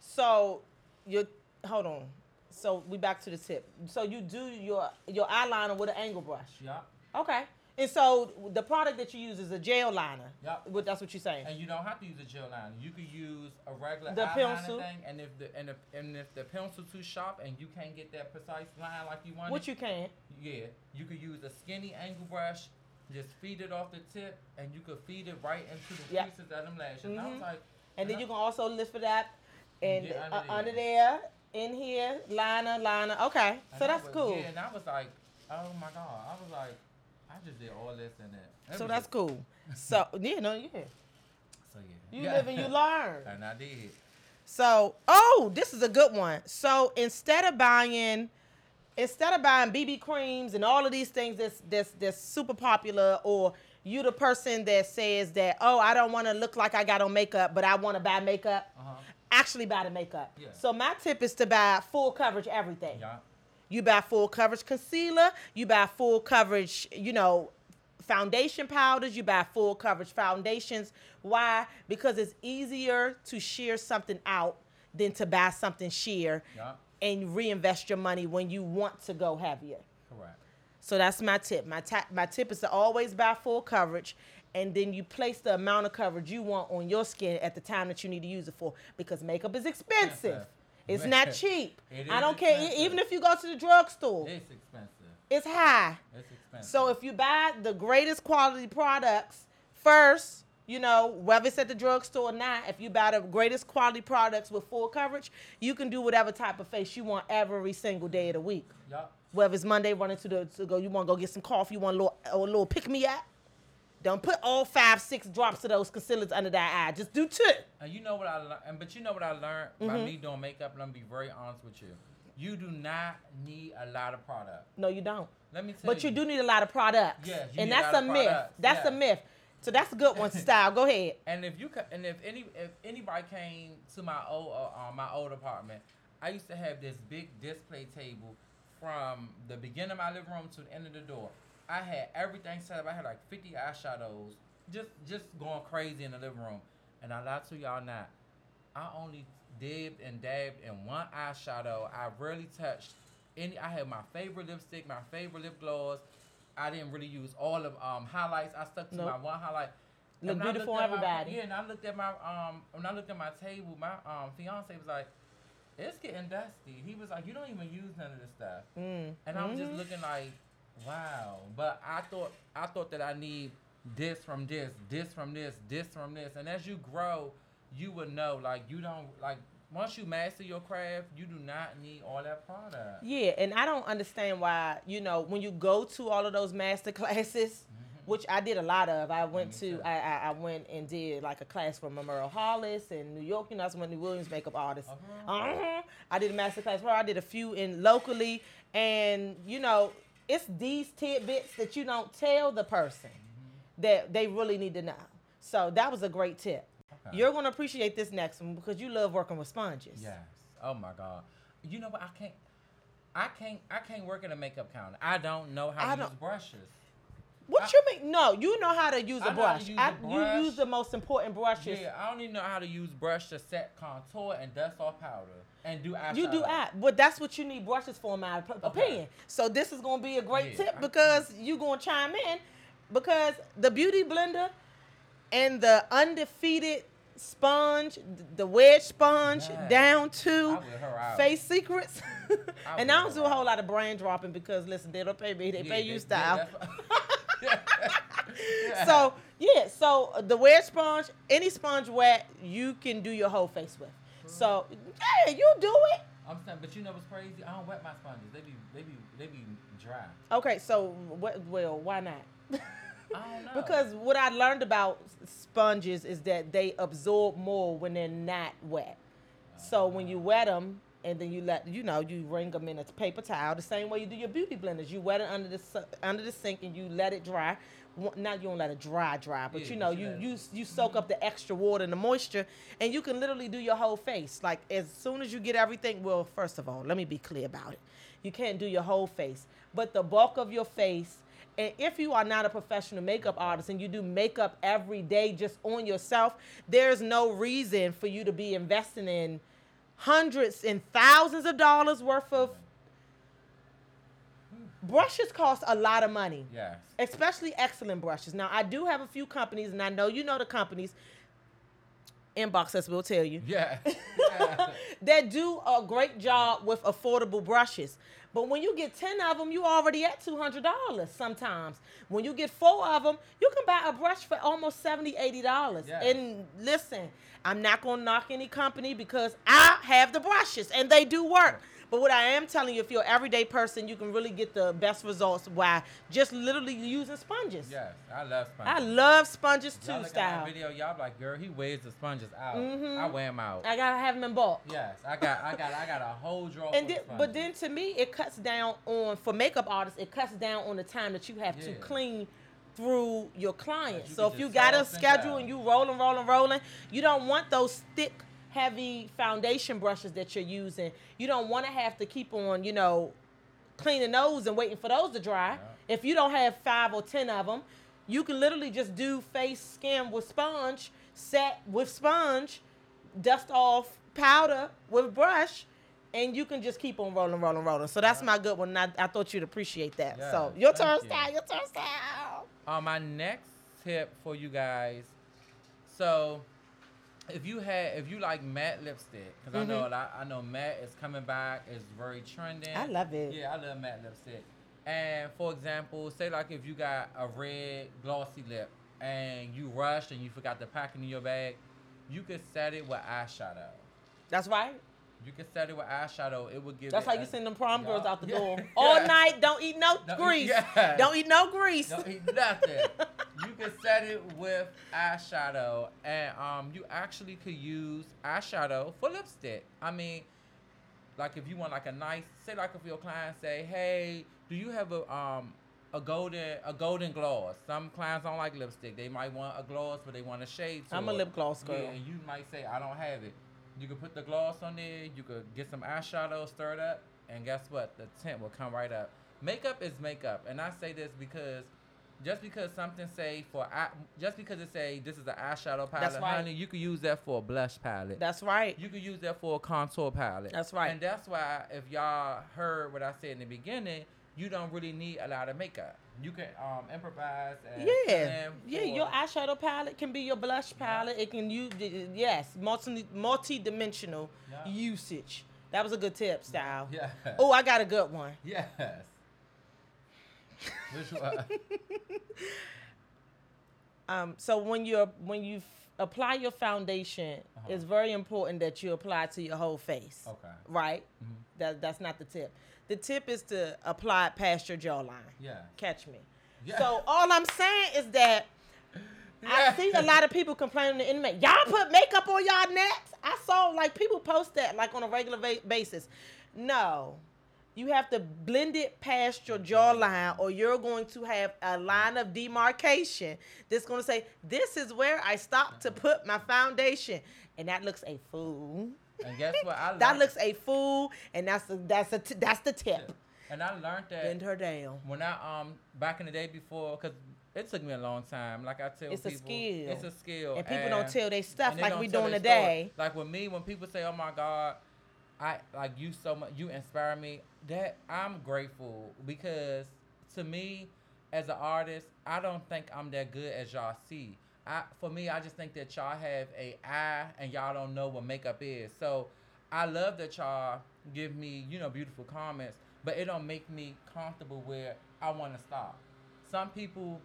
So you hold on. So we back to the tip. So you do your your eyeliner with an angle brush. Yeah. Okay. And so the product that you use is a gel liner. Yup. What that's what you're saying. And you don't have to use a gel liner. You could use a regular The eyeliner pencil. thing, and if the and if, and if the pencil too sharp and you can't get that precise line like you want, What you can. yeah, you could use a skinny angle brush. Just feed it off the tip, and you could feed it right into the Yep. creases of them lashes. And I was Mhm. like, And then you can also lift it up and under uh, there. under there, in here, liner, liner. Okay. and So I that's was- cool. Yeah, and I was like, oh my god, I was like, I just did all this and that. It So that's just- cool. [LAUGHS] So yeah, no, yeah. So yeah, You Yeah. live and you [LAUGHS] learn. and I did. So, oh, this is a good one. So instead of buying, instead of buying BB creams and all of these things that's that's that's super popular, or you the person that says that, oh, I don't want to look like I got on makeup, but I want to buy makeup. Uh huh. Actually, buy the makeup. Yeah. So my tip is to buy full coverage everything. Yeah. You buy full coverage concealer. You buy full coverage, you know, foundation powders. You buy full coverage foundations. Why? Because it's easier to shear something out than to buy something sheer Yeah. and reinvest your money when you want to go heavier. Correct. So that's my tip. My ta- my tip is to always buy full coverage, and then you place the amount of coverage you want on your skin at the time that you need to use it for. Because makeup is expensive. Expensive. It's not cheap. It I don't care. e- Even if you go to the drugstore, It's expensive. it's high. It's expensive. So if you buy the greatest quality products first, you know, whether it's at the drugstore or not, if you buy the greatest quality products with full coverage, you can do whatever type of face you want every single day of the week. Yup. Whether it's Monday running to the to go, you want to go get some coffee, you want a little a little pick me up. Don't put all five, six drops of those concealers under that eye. Just do two. And you know what I learned, but you know what I learned by Mm-hmm. me doing makeup. Let me be very honest with you. You do not need a lot of product. No, you don't. Let me tell But you do need a lot of products. Yes, you and need a that's lot a of myth. That's a myth. So that's a good one, [LAUGHS] style. Go ahead. And if you ca- and if any if anybody came to my old uh, uh, my old apartment, I used to have this big display table from the beginning of my living room to the end of the door. I had everything set up. I had like 50 eyeshadows, just just going crazy in the living room. And I lie to y'all not, I only dibbed and dabbed in one eyeshadow. I rarely touched any. I had my favorite lipstick, my favorite lip gloss. I didn't really use all of um highlights. I stuck to Nope. my one highlight. Look And beautiful looked at my- everybody. yeah, and I looked at my um when I looked at my table, my um fiance was like, "It's getting dusty." He was like, "You don't even use none of this stuff," Mm. and I was just Mhm. looking like, "Wow." But I thought I thought that I need this from this, this from this, this from this, and as you grow, you would know like you don't like once you master your craft, you do not need all that product. Yeah, and I don't understand why, you know, when you go to all of those master [LAUGHS] classes, which I did a lot of. I went Mm-hmm. to. I, I, I went and did like a class from Merrell Hollis in New York. You know, that's Wendy Williams makeup artist. Uh-huh. Uh-huh. I did a master class for her. I did a few in locally, and you know, it's these tidbits that you don't tell the person that they really need to know. So that was a great tip. Okay. You're gonna appreciate this next one because you love working with sponges. Yes. Oh my God. You know what? I can't. I can't. I can't work in a makeup counter. I don't know how I to use brushes. What I- you mean? No, you know how to use a know how to brush. use I, a You use the most important brushes. Yeah, I don't even know how to use brush to set contour and dust off powder and do eyeshadow. You do eye, but that's what you need brushes for, in my op- opinion. So this is gonna be a great Yeah, tip because you gonna chime in because the beauty blender and the undefeated sponge, the wedge sponge down to wear her out. face secrets. I [LAUGHS] and I don't do a whole out. lot of brain dropping because listen, they don't pay me, they Yeah, pay you they- style. Yeah. [LAUGHS] [LAUGHS] So yeah, so uh, the wedge sponge, any sponge wet, you can do your whole face with. So yeah, you do it. I'm saying, but you know what's crazy? I don't wet my sponges. They be, they be, they be dry. Okay, so what? Well, why not? I don't [LAUGHS] know. because what I learned about sponges is that they absorb more when they're not wet. So when you wet them, and then you let you know you wring them in a paper towel the same way you do your beauty blenders. You wet it under the su- under the sink and you let it dry. now you don't let it dry dry, but Yeah, you know you you you you soak up the extra water and the moisture, and you can literally do your whole face. Like as soon as you get everything. Well, first of all, let me be clear about it. You can't do your whole face, but the bulk of your face. And if you are not a professional makeup artist and you do makeup every day just on yourself, there's no reason for you to be investing in hundreds and thousands of dollars worth of brushes cost a lot of money Yes. especially excellent brushes. Now, I do have a few companies, and I know you know the companies. Inbox us, we'll tell you. Yeah. [LAUGHS] yeah. That do a great job with affordable brushes. But when you get 10 of them, you already at $200 sometimes. When you get four of them, you can buy a brush for almost $70, $80. Yes. And listen, I'm not going to knock any company because I have the brushes and they do work. But what I am telling you, if you're an everyday person, you can really get the best results by just literally using sponges. Yes. I love sponges. I love sponges too, Y'all look at style. my video, y'all like, girl, he weighs the sponges out. Mhm. I weigh them out. I gotta have them in bulk. yes, I got, I got, I got a whole drawer. And then, of but then to me, it cuts down on for makeup artists. It cuts down on the time that you have to clean through your clients. you So if you got a schedule and you rolling, rolling, rolling, you don't want those thick, heavy foundation brushes that you're using. You don't want to have to keep on, you know, cleaning those and waiting for those to dry. Yeah. If you don't have five or ten of them, you can literally just do face skim with sponge, set with sponge, dust off powder with brush, and you can just keep on rolling, rolling, rolling. So that's Yeah. my good one. I, I thought you'd appreciate that. so your turn, you. style. Your turn, style. Uh, my next tip for you guys. So, if you had, if you like matte lipstick, because I know a lot, I know matte is coming back. It's very trending. Mm-hmm. I love it. Yeah, I love matte lipstick. And for example, say like if you got a red glossy lip and you rushed and you forgot to pack it in your bag, you could set it with eyeshadow. That's right. You can set it with eyeshadow. It would give. That's how you send them prom girls out the Yeah. door [LAUGHS] Yeah. all night. Don't eat no grease. yeah. Don't eat no grease. Don't eat nothing. [LAUGHS] you can set it with eyeshadow, and um, you actually could use eyeshadow for lipstick. I mean, like if you want like a nice, say like if your client say, hey, do you have a um a golden a golden gloss? Some clients don't like lipstick. They might want a gloss, but they want a shade. I'm a it. lip gloss girl. Yeah, and you might say I don't have it. You could put the gloss on there. You could get some eyeshadow, stir it up, and guess what? The tint will come right up. Makeup is makeup, and I say this because just because something say for eye, just because it say this is an eyeshadow palette, That's right. honey, you could use that for a blush palette. That's right. you could use that for a contour palette. That's right. And that's why if y'all heard what I said in the beginning, you don't really need a lot of makeup. You can um improvise. And Yeah, yeah. Your eyeshadow palette can be your blush palette. It can use yes, multi multi dimensional Yeah. usage. That was a good tip, style. Yeah. Oh, I got a good one. Yes. Which one? [LAUGHS] Um, so when you're when you apply your foundation, Uh-huh. it's very important that you apply it to your whole face. Okay. Right? Mhm. That that's not the tip. The tip is to apply it past your jawline. Yeah. Catch me. Yeah. So all I'm saying is that I see a lot of people complaining the internet. Y'all put makeup on y'all necks. I saw like people post that like on a regular va- basis. No, you have to blend it past your jawline, or you're going to have a line of demarcation that's going to say, "This is where I stopped to put my foundation," and that looks a fool. And guess what? I That looks a fool, and that's a, that's a t- that's the tip. And I learned that Bend her down. when I um back in the day before, cause it took me a long time. Like I tell It's a people, skill. it's a skill, And people don't tell they stuff they like we doing their today. Like with me, when people say, "Oh my God," I like you so much. You inspire me. That I'm grateful because to me, as an artist, I don't think I'm that good as y'all see. I for me, I just think that y'all have a eye and y'all don't know what makeup is. So I love that y'all give me, you know, beautiful comments, but it don't make me comfortable where I want to stop. Some people,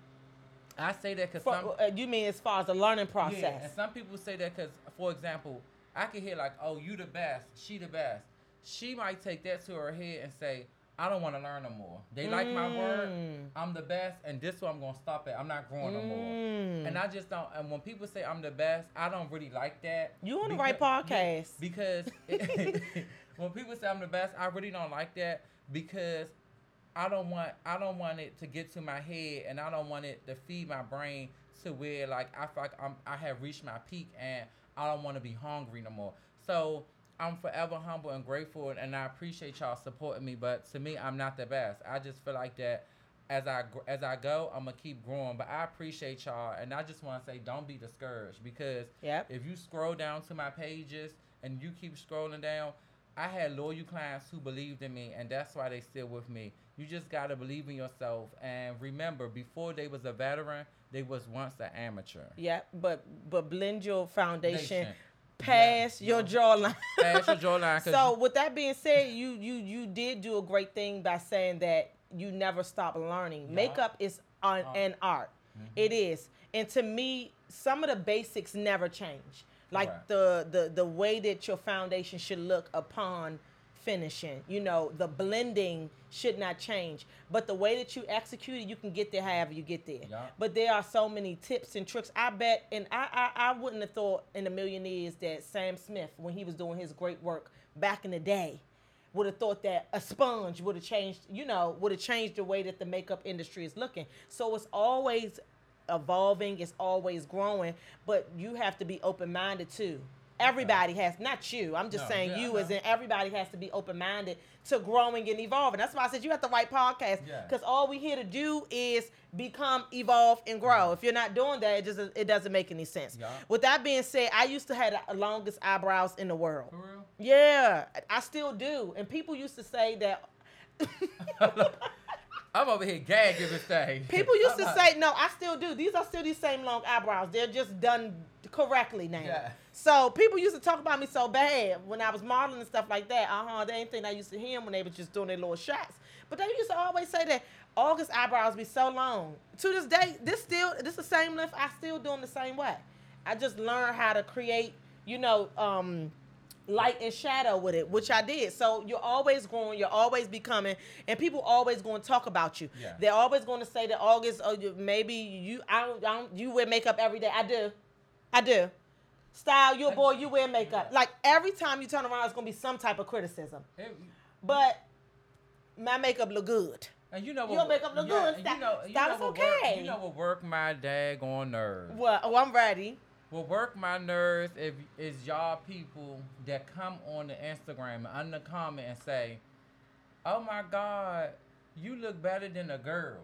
I say that because some uh, you mean as far as the learning process? yeah, and some people say that because, for example, I can hear like, "Oh, you the best, she the best." She might take that to her head and say, I don't want to learn no more. They like my work. Mm. I'm the best, and this is where I'm gonna stop it. I'm not growing no more. Mm. And I just don't. And when people say I'm the best, I don't really like that. You on the right podcast. because [LAUGHS] [LAUGHS] when people say I'm the best, I really don't like that because I don't want I don't want it to get to my head, and I don't want it to feed my brain to where like I feel like I'm I have reached my peak, and I don't want to be hungry no more. So. I'm forever humble and grateful, and I appreciate y'all supporting me. But to me, I'm not the best. I just feel like that as I as I go, I'm gonna keep growing. But I appreciate y'all, and I just want to say, don't be discouraged because Yep. if you scroll down to my pages and you keep scrolling down, I had loyal clients who believed in me, and that's why they still with me. You just gotta believe in yourself, and remember, before they was a veteran, they was once an amateur. Yeah, But but blend your foundation Nation. Past your jawline. Pass your jawline, [LAUGHS] So with that being said, you you you did do a great thing by saying that you never stop learning. Makeup is an, Uh, an art. It is. And to me, some of the basics never change. Like Right. the the the way that your foundation should look upon finishing. You know, the blending should not change. But the way that you execute it, you can get there however you get there. Yeah. But there are so many tips and tricks. I bet, and I, I, I wouldn't have thought in a million years that Sam Smith, when he was doing his great work back in the day, would have thought that a sponge would have changed, you know, would have changed the way that the makeup industry is looking. So it's always evolving, it's always growing, but you have to be open minded too. Everybody has, not you. I'm just No, saying yeah, you as in everybody has to be open minded to growing and evolving. That's why I said you have the right podcast Yeah. because all we here to do is become, evolve, and grow. Mm-hmm. If you're not doing that, it just it doesn't make any sense. Yeah. With that being said, I used to have the longest eyebrows in the world. For real? Yeah, I still do. And people used to say that. [LAUGHS] I'm over here gagging this thing. People used I'm to like- say, no, I still do. These are still these same long eyebrows. They're just done correctly now. Yeah. So people used to talk about me so bad when I was modeling and stuff like that. Uh huh. They ain't think I used to hear them when they was just doing their little shots. But they used to always say that August eyebrows be so long. To this day, this still this the same length. I still do them the same way. I just learned how to create, you know, um, light and shadow with it, which I did. So you're always growing, you're always becoming, and people always going to talk about you. Yeah. They're always going to say that August, oh, you, maybe you, I don't, I don't, you wear makeup every day. I do, I do. Style, you a boy, you wear makeup. Like every time you turn around, it's gonna be some type of criticism. It- But my makeup look good. and you know what? Your makeup look yeah, good. and You know, you Style know is what work, okay. you know what work my daggone nerves. Well, oh, I'm ready. What work my nerves if is y'all people that come on the Instagram and under comment and say, "Oh my God, you look better than a girl,"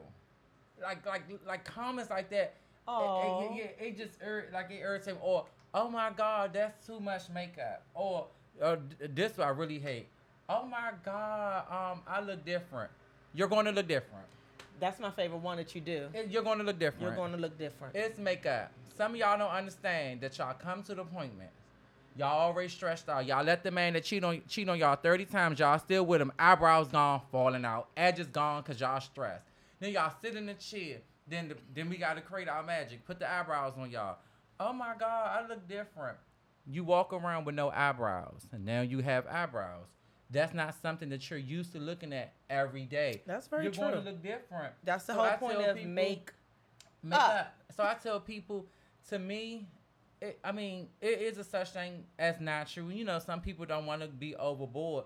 like like like comments like that. It, Aw. it, it, it just ir- like it irritates. me. Or oh my God, that's too much makeup. Or uh, d- this I really hate. Oh my God, um, I look different. You're going to look different. That's my favorite one that you do. It- You're going to look different. You're going to look different. It's makeup. Some of y'all don't understand that y'all come to the appointment. Y'all already stressed out. Y'all let the man that cheat on cheat on y'all 30 times. Y'all still with him. Eyebrows gone, falling out. Edges gone because y'all stressed. Then y'all sit in the chair. Then the, then we got to create our magic. Put the eyebrows on y'all. Oh my God, I look different. You walk around with no eyebrows, and now you have eyebrows. That's not something that you're used to looking at every day. That's very true. You're going to look different. That's the So whole I point of people- make. Make up. up. So I tell people, to me, it, I mean, it is a such thing as natural. You know, some people don't want to be overboard,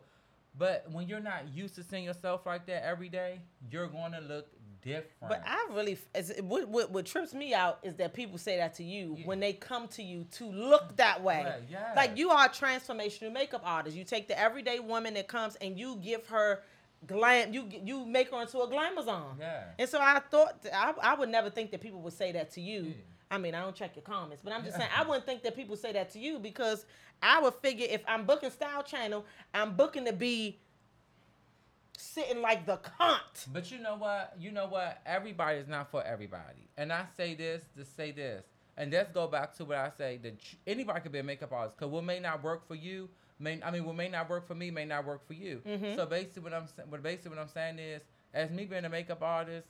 but when you're not used to seeing yourself like that every day, you're going to look different. But I really, what, what, what trips me out is that people say that to you Yeah. when they come to you to look that way. Right, yeah. Like you are a transformational makeup artist. You take the everyday woman that comes and you give her glam. You you make her into a glamazon. Yeah. And so I thought I, I would never think that people would say that to you. Yeah. I mean, I don't check your comments, but I'm just saying I wouldn't think that people say that to you because I would figure if I'm booking Style Channel, I'm booking to be sitting like the cunt. But you know what? You know what? Everybody is not for everybody. And I say this to say this. And let's go back to what I say that anybody could be a makeup artist. Because what may not work for you, may I mean, what may not work for me may not work for you. Mhm. So basically, what I'm what basically what I'm saying is, as me being a makeup artist,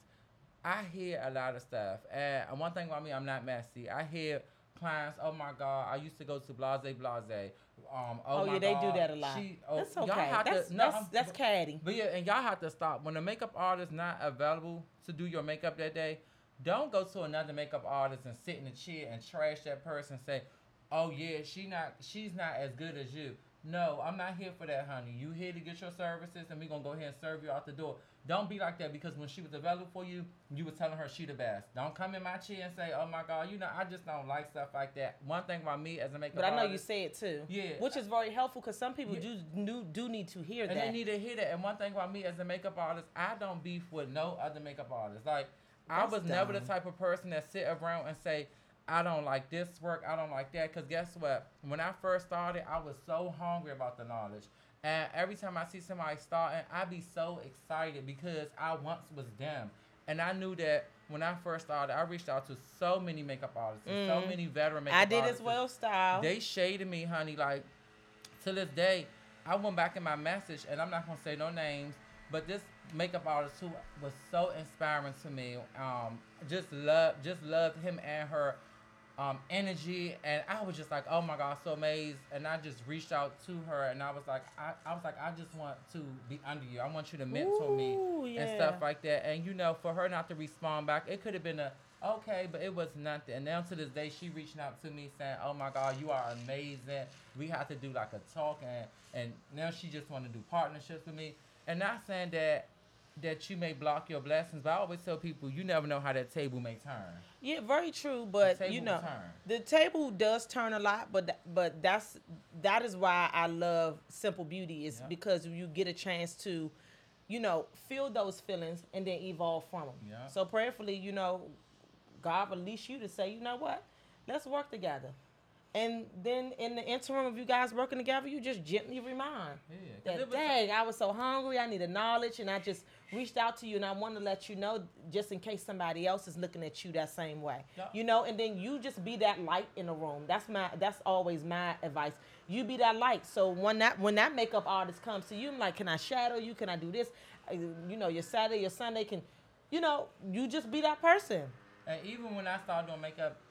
I hear a lot of stuff. And one thing about me, I'm not messy. I hear clients, oh my God, I used to go to Blase Blase. Um, oh, Oh, my yeah, they do that a lot. She, oh, that's okay. have to- That's no, that's, that's catty. But yeah, and y'all have to stop when the makeup artist not available to do your makeup that day. Don't go to another makeup artist and sit in the chair and trash that person. Say, "Oh yeah, she not, she's not as good as you." No, I'm not here for that, honey. You here to get your services, and we're gonna go ahead and serve you out the door. Don't be like that because when she was available for you, you was telling her she the best. Don't come in my chair and say, "Oh my God," you know I just don't like stuff like that. One thing about me as a makeup artist. But I know you say it too. Yeah. Which is very helpful because some people Yeah. do, do do need to hear And that. And they need to hear that. And one thing about me as a makeup artist, I don't beef with no other makeup artist. Like I That's was never the type of person that sit around and say, I don't like this work, I don't like that. Cause guess what? When I first started, I was so hungry about the knowledge. And every time I see somebody starting, I be so excited because I once was them. And I knew that when I first started, I reached out to so many makeup artists, and so many veteran makeup artists. I did artists. as well, style. They shaded me, honey. Like to this day, I went back in my message, and I'm not gonna say no names, but this makeup artist who was so inspiring to me. Um, just love, just loved him and her um, energy, and I was just like, oh my god, so amazed. And I just reached out to her, and I was like, I, I was like, I just want to be under you. I want you to mentor me Ooh, and stuff like that. And you know, for her not to respond back, it could have been a okay, but it was nothing. And now to this day, she reaching out to me saying, "Oh my God, you are amazing. We have to do like a talk." And and now she just want to do partnerships with me. And not saying that that you may block your blessings, but I always tell people you never know how that table may turn. Yeah, very true. But you know, the table does turn a lot. But th- but that's that is why I love Simple Beauty is Yeah. because you get a chance to, you know, feel those feelings and then evolve from them. Yeah. So prayerfully, you know, God release you to say, you know what, let's work together. And then in the interim of you guys working together, you just gently remind yeah, that dang, I was so hungry, I needed knowledge, and I just reached out to you, and I want to let you know, just in case somebody else is looking at you that same way, Yeah. you know. And then you just be that light in the room. That's my, that's always my advice. You be that light. So when that when that makeup artist comes to you, I'm like, can I shadow you? Can I do this? Uh, You know, your Saturday, your Sunday can, you know, you just be that person. And even when I started doing makeup,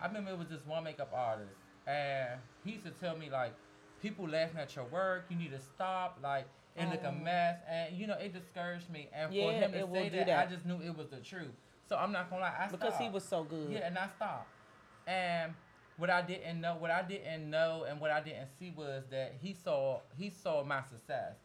I remember it was this one makeup artist, and he used to tell me like, people laughing at your work, you need to stop, like it look a Oh. mess, and you know it discouraged me. And Yeah, for him to say that, that. I just knew it was the truth. So I'm not gonna lie, I Because he was so good. Yeah, and I stopped. And what I didn't know, what I didn't know, and what I didn't see was that he saw he saw my success.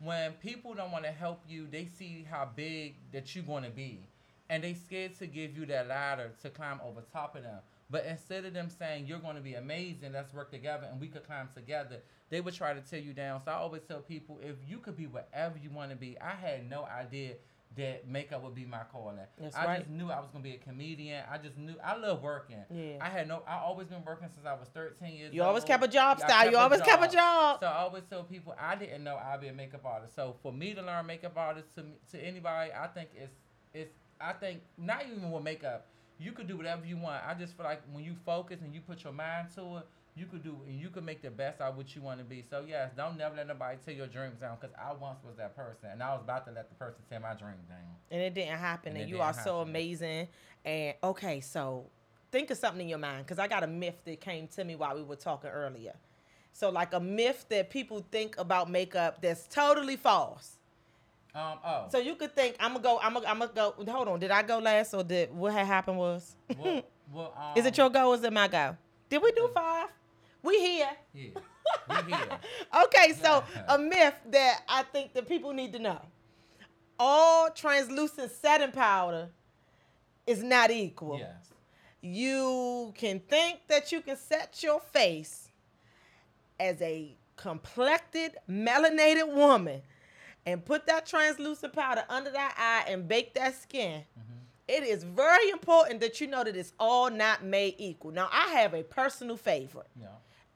When people don't want to help you, they see how big that you're going to be, and they scared to give you that ladder to climb over top of them. But instead of them saying you're going to be amazing, let's work together and we could climb together, they would try to tear you down. So I always tell people if you could be whatever you want to be. I had no idea that makeup would be my calling. That's I right. just knew I was gonna be a comedian. I just knew I love working. Yeah. I had no. I always been working since I was 13 years. You always kept a job, style. You always kept a job. So I always tell people I didn't know I'd be a makeup artist. So for me to learn makeup artist to to anybody, I think it's it's. I think not even with makeup, you could do whatever you want. I just feel like when you focus and you put your mind to it, you could do and you could make the best out of what you want to be. So yes, don't never let nobody tear your dreams down. Cause I once was that person, and I was about to let the person tear my dream down. and it didn't happen And and, you are so amazing and okay so think of something in your mind because i got a myth that came to me while we were talking earlier so like a myth that people think about makeup that's totally false Um. Oh. so you could think i'm gonna go i'm gonna, I'm gonna go hold on did i go last or did what had happened was well, well, [LAUGHS] um, is it your go or is it my go did we do five we here Yeah. We here. [LAUGHS] okay, so a myth that I think that people need to know. All translucent setting powder is not equal. Yes. You can think that you can set your face as a complected, melanated woman and put that translucent powder under that eye and bake that skin. It is very important that you know that it's all not made equal. Now, I have a personal favorite. Yeah.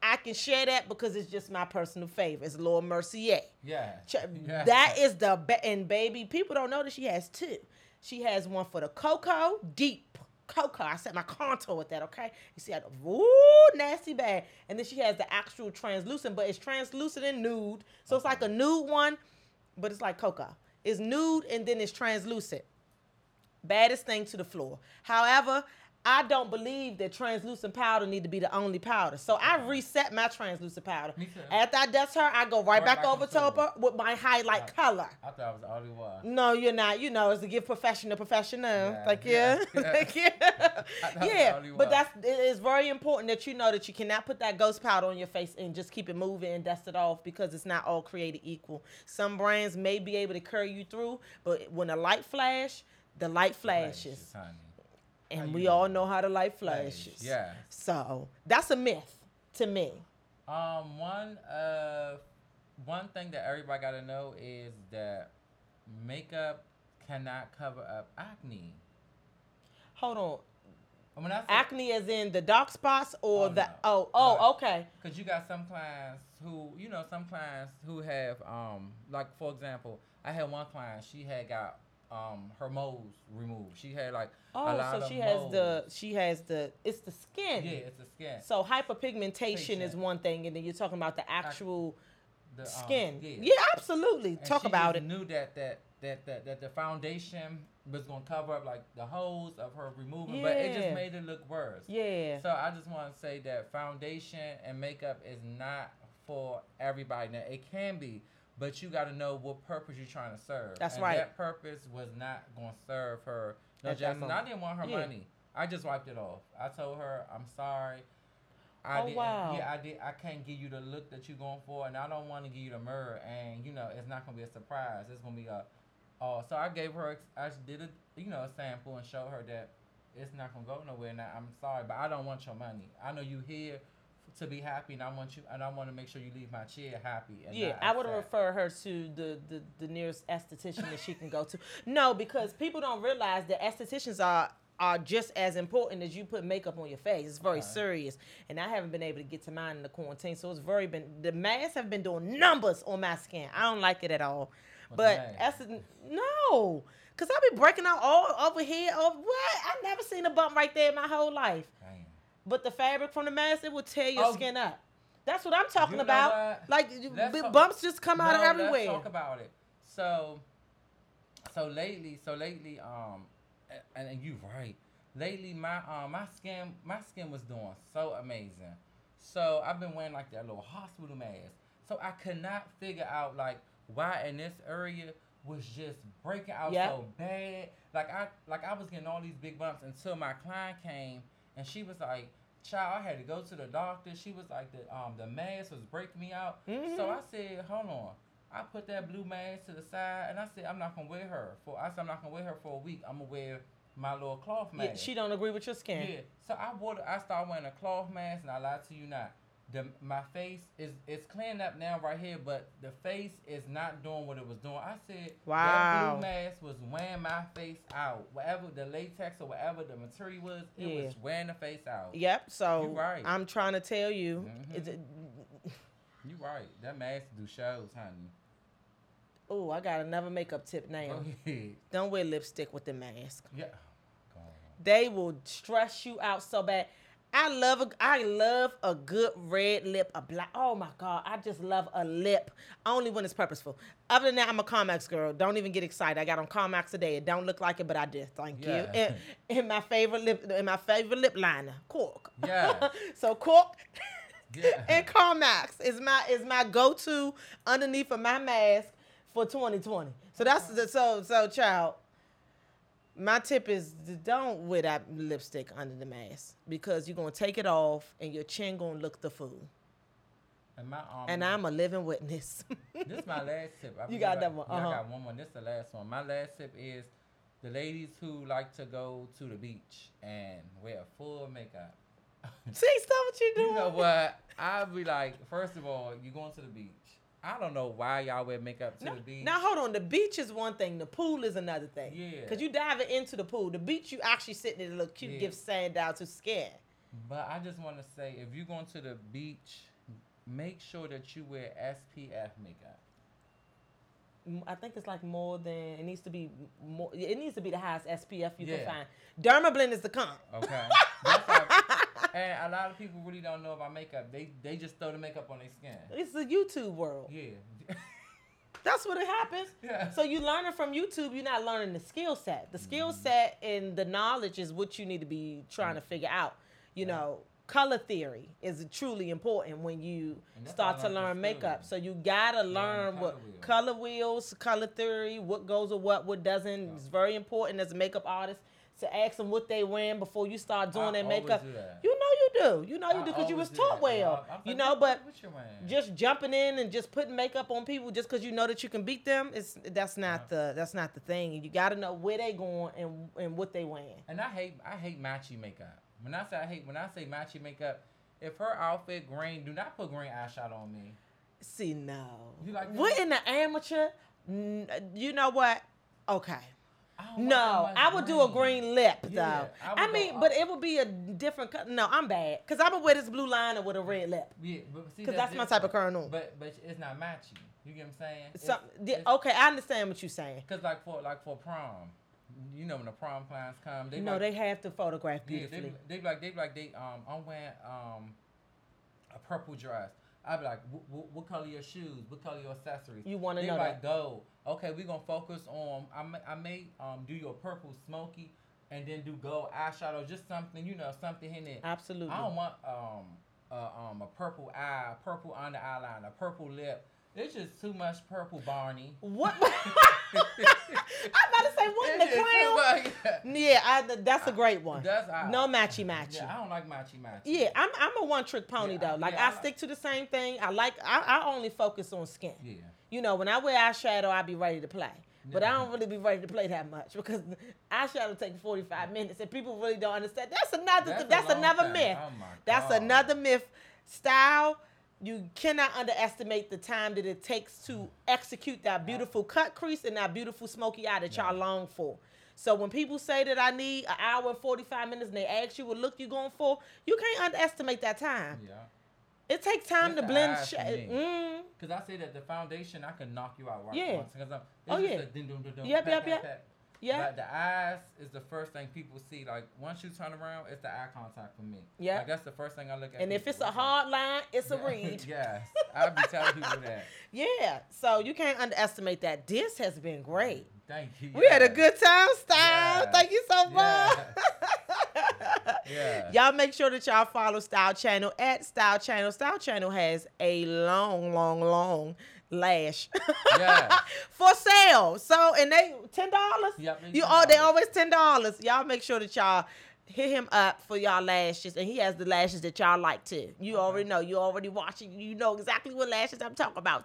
I can share that because it's just my personal favorite. It's Laura Mercier. Yeah. [LAUGHS] Yeah. That is the and baby. People don't know that she has two. She has one for the cocoa deep cocoa. I set my contour with that. Okay, you see, I ooh nasty bag. And then she has the actual translucent, but it's translucent and nude. So it's like a nude one, but it's like cocoa. It's nude and then it's translucent. Baddest thing to the floor. However, I don't believe that translucent powder need to be the only powder. So I reset my translucent powder. Me too. After I dust her, I go right, Right back back over top her with my highlight Right. color. I thought I was the only one. No, you're not. You know, it's to give professional professional. Yeah, Thank you. yeah, yeah. Thank [LAUGHS] you. yeah, [LAUGHS] but that's it is very important that you know that you cannot put that ghost powder on your face and just keep it moving and dust it off because it's not all created equal. Some brands may be able to carry you through, but when a light flash, the light flashes, honey. And we all know how the light Flash, flashes. Yeah. So that's a myth to me. Um, one uh, one thing that everybody gotta know is that makeup cannot cover up acne. Hold on. I say, Acne as in the dark spots or Oh, the no. oh oh okay. Cause you got some clients who, you know, some clients who have, um, like for example, I had one client. She had got um her moles removed. She had like a Oh, lot so she has the she has the it's the skin. yeah, it's the skin. So hyperpigmentation is one thing, and then you're talking about the actual The, um, skin. yeah. yeah. absolutely. And Talk about it. Knew that that that that that the foundation was gonna cover up like the holes of her removing, but it just made it look worse. Yeah. So I just want to say that foundation and makeup is not for everybody. Now it can be, but you got to know what purpose you're trying to serve. That's and right. That purpose was not going to serve her. No, At Jackson, I didn't want her Yeah. money. I just wiped it off. I told her I'm sorry. I Oh, didn't, wow. Yeah, I did. I can't give you the look that you're going for, and I don't want to give you the mirror. And you know, it's not gonna be a surprise. It's gonna be a, oh. So I gave her. I did a, you know, a sample and showed her that it's not gonna go nowhere. Now I'm sorry, but I don't want your money. I know you here to be happy, and I want you, and I want to make sure you leave my chair happy. And Yeah, I would refer her to the, the, the nearest esthetician that she can go to. No, because people don't realize that estheticians are are just as important as you put makeup on your face. It's very serious, and I haven't been able to get to mine in the quarantine, so it's very been the masks have been doing numbers on my skin. I don't like it at all. What but mask? No, cause I be breaking out all over here. Over what? I never seen a bump right there in my whole life. But the fabric from the mask, it will tear your Oh, skin up. That's what I'm talking about. Like talk- bumps just come out of everywhere. Let's talk about it. So, so lately, so lately, um, and, and you right. Lately, my um, my skin, my skin was doing so amazing. So I've been wearing like that little hospital mask. So I could not figure out like why in this area was just breaking out Yep. so bad. Like I like I was getting all these big bumps until my client came and she was like, "Child, I had to go to the doctor." She was like, "The um the mask was breaking me out." So Mhm. I said, "Hold on." I put that blue mask to the side and I said, "I'm not gonna wear her for." I said, "I'm not gonna wear her for a week. I'm gonna wear my little cloth mask." Yeah, she don't agree with your skin. Yeah. So I wore. I started wearing a cloth mask, and I lied to you not. The my face is is cleaning up now right here, but the face is not doing what it was doing. I said that blue mask was wearing my face out. Whatever the latex or whatever the material was, it Yeah. was wearing the face out. Yep. So You right. I'm trying to tell you, Mhm. it's, You right. That mask do shows, honey. oh, I got another makeup tip now. Don't wear lipstick with the mask. Yeah. They will stress you out so bad. I love a, I love a good red lip, a black. Oh my god, I just love a lip. Only when it's purposeful. Other than that, I'm a Carmex girl. Don't even get excited. I got on Carmex today. It don't look like it, but I did. Thank Yeah. you. And, and my favorite lip, and my favorite lip liner, Cork. Yeah. [LAUGHS] so Cork Yeah. and Carmex is my is my go to underneath of my mask for 2020. So that's the so so child. My tip is don't wear that lipstick under the mask because you're gonna take it off and your chin gonna look the fool. And my um. And I'm a living witness. [LAUGHS] This is my last tip. I You got that one, uh-huh. I got one more. This is the last one. My last tip is the ladies who like to go to the beach and wear full makeup. See, stop what you're doing. [LAUGHS] you know what? I'll be like, first of all, you going to the beach. I don't know why y'all wear makeup to the beach. now hold on. The beach is one thing. The pool is another thing. Yeah. Cause you diving into the pool. The beach, you actually sitting there to look cute, Yeah. give sand out to skin. But I just want to say, if you're going to the beach, make sure that you wear SPF makeup. I think it's like more than it needs to be more. It needs to be the highest SPF you can Yeah. find. Dermablend is the comp. Okay. [LAUGHS] And a lot of people really don't know about makeup. They they just throw the makeup on their skin. It's the YouTube world. Yeah. [LAUGHS] That's what it happens. [LAUGHS] Yeah. So you learning from YouTube, you're not learning the skill set. The skill Mm-hmm. set and the knowledge is what you need to be trying to figure out. You know, color theory is truly important when you start to learn makeup. So you gotta learn color what wheel. color wheels, color theory, what goes with what, what doesn't. It's very important as a makeup artist to ask them what they wearing before you start doing I their makeup. do that. You know you do. You know you I do because you was taught well. I'm You know, but what you wearing? just jumping in and just putting makeup on people just because you know that you can beat them is that's not the that's not the thing. You got to know where they going and and what they wearing. And I hate I hate matchy makeup. When I say I hate when I say matchy makeup, if her outfit green, do not put green eyeshadow on me. See, no. You like what in the amateur? You know what? Okay. I No, I would do a green lip though. Yeah, I I, mean, go- but it would be a different. Co- no, I'm bad because I would wear this blue liner with a red lip. Yeah, but see, 'Cause that's my type of kernel. But but it's not matchy. You get what I'm saying? So, It's- it's- okay, I understand what you're saying. Cause like for like for prom, you know when the prom plans come, they no, like, they have to photograph yeah, they, they like they like they um I'm wearing um a purple dress. I'd be like, "Wh- wh- what color your shoes? What color your accessories? You wanna know be like that. gold. Okay, we're gonna focus on. I may, I may um do your purple smoky, and then do gold eyeshadow. Just something you know something in it. Absolutely. I don't want um uh, um a purple eye, purple under eyeliner, purple lip. It's just too much purple, Barney. What? [LAUGHS] [LAUGHS] I'm about to say what in the clown. much. Yeah, I, that's a great one. That's I- no matchy matchy. Yeah, I don't like matchy matchy. Yeah, I'm I'm a one trick pony Yeah, though. Like yeah, I, I like- stick to the same thing. I like I, I only focus on skin. Yeah. You know, when I wear eyeshadow, I be ready to play. But I don't really be ready to play that much because eyeshadow takes 45 minutes and people really don't understand. That's another That's a that's, another time. myth. Oh that's another myth. Style, you cannot underestimate the time that it takes to execute that beautiful cut crease and that beautiful smoky eye that y'all long for. So when people say that I need an hour and 45 minutes and they ask you what look you going for, you can't underestimate that time. Yeah. It takes time to blend eyes for Mm. Cause I say that the foundation I can knock you out right Yeah. once. I'm, Oh, yeah. A ding, ding, ding, ding, Yep, yep, yep. Yeah. But the eyes is the first thing people see. Like once you turn around, it's the eye contact for me. Yeah. Like that's the first thing I look at. And if it's a hard line, it's a Yeah. read. [LAUGHS] yes. I'll be telling people that. [LAUGHS] Yeah. So you can't underestimate that. This has been great. Thank you. We had a good time, Style. Yes. Thank you so much. [LAUGHS] Yeah. Y'all make sure that y'all follow Style Channel at Style Channel. Style Channel has a long, long, long lash Yeah. [LAUGHS] for sale. So and they ten dollars. Yep, you all they always ten dollars. Y'all make sure that y'all hit him up for y'all lashes, and he has the lashes that y'all like too. You already know. You already watching. You know exactly what lashes I'm talking about.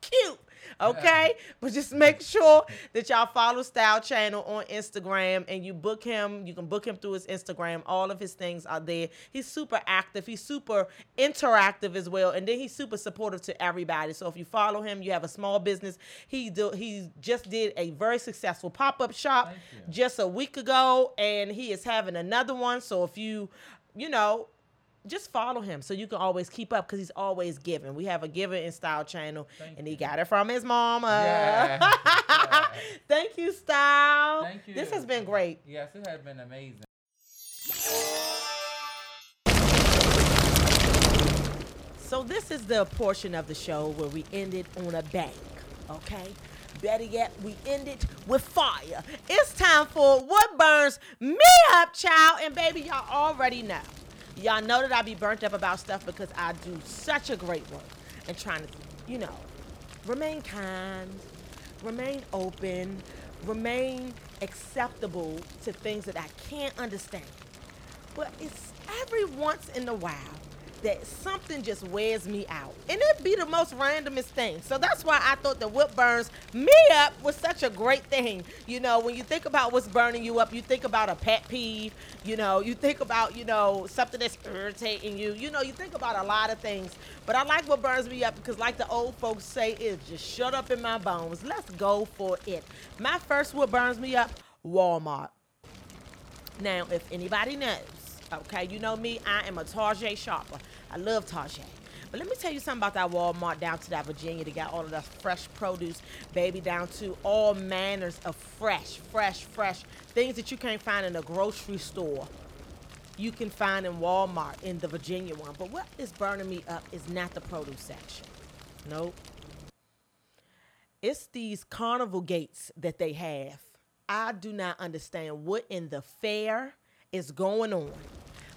Cute. [LAUGHS] Okay, but just make sure that y'all follow Style Channel on Instagram and you book him. You can book him through his Instagram. All of his things are there. He's super active. He's super interactive as well, and then he's super supportive to everybody. So if you follow him, you have a small business. He do he just did a very successful pop up shop just a week ago, and he is having another one. So if you, you know, just follow him so you can always keep up because he's always giving. We have a giver in style channel, Thank and he you. got it from his mama. Yeah. Yeah. [LAUGHS] Thank you, style. Thank you. This has been great. Yes, it has been amazing. So this is the portion of the show where we ended on a bang. Okay. Better yet, we ended with fire. It's time for what burns me up, child. And baby, y'all already know. Y'all know that I be burnt up about stuff because I do such a great work and trying to, you know, remain kind, remain open, remain acceptable to things that I can't understand. But it's every once in a while that something just wears me out. And it be the most randomest thing. So that's why I thought the whip burns me up was such a great thing. You know, when you think about what's burning you up, you think about a pet peeve, you know, you think about, you know, something that's irritating you. You know, you think about a lot of things. But I like what burns me up because like the old folks say, it's just shut up in my bones. Let's go for it. My first what burns me up, Walmart. Now, if anybody knows, okay, you know me, I am a Target shopper. I love Target. But let me tell you something about that Walmart down to that Virginia. They got all of that fresh produce, baby, down to all manners of fresh, fresh, fresh things that you can't find in a grocery store. You can find in Walmart in the Virginia one. But what is burning me up is not the produce section. Nope. It's these carnival gates that they have. I do not understand what in the fair is going on.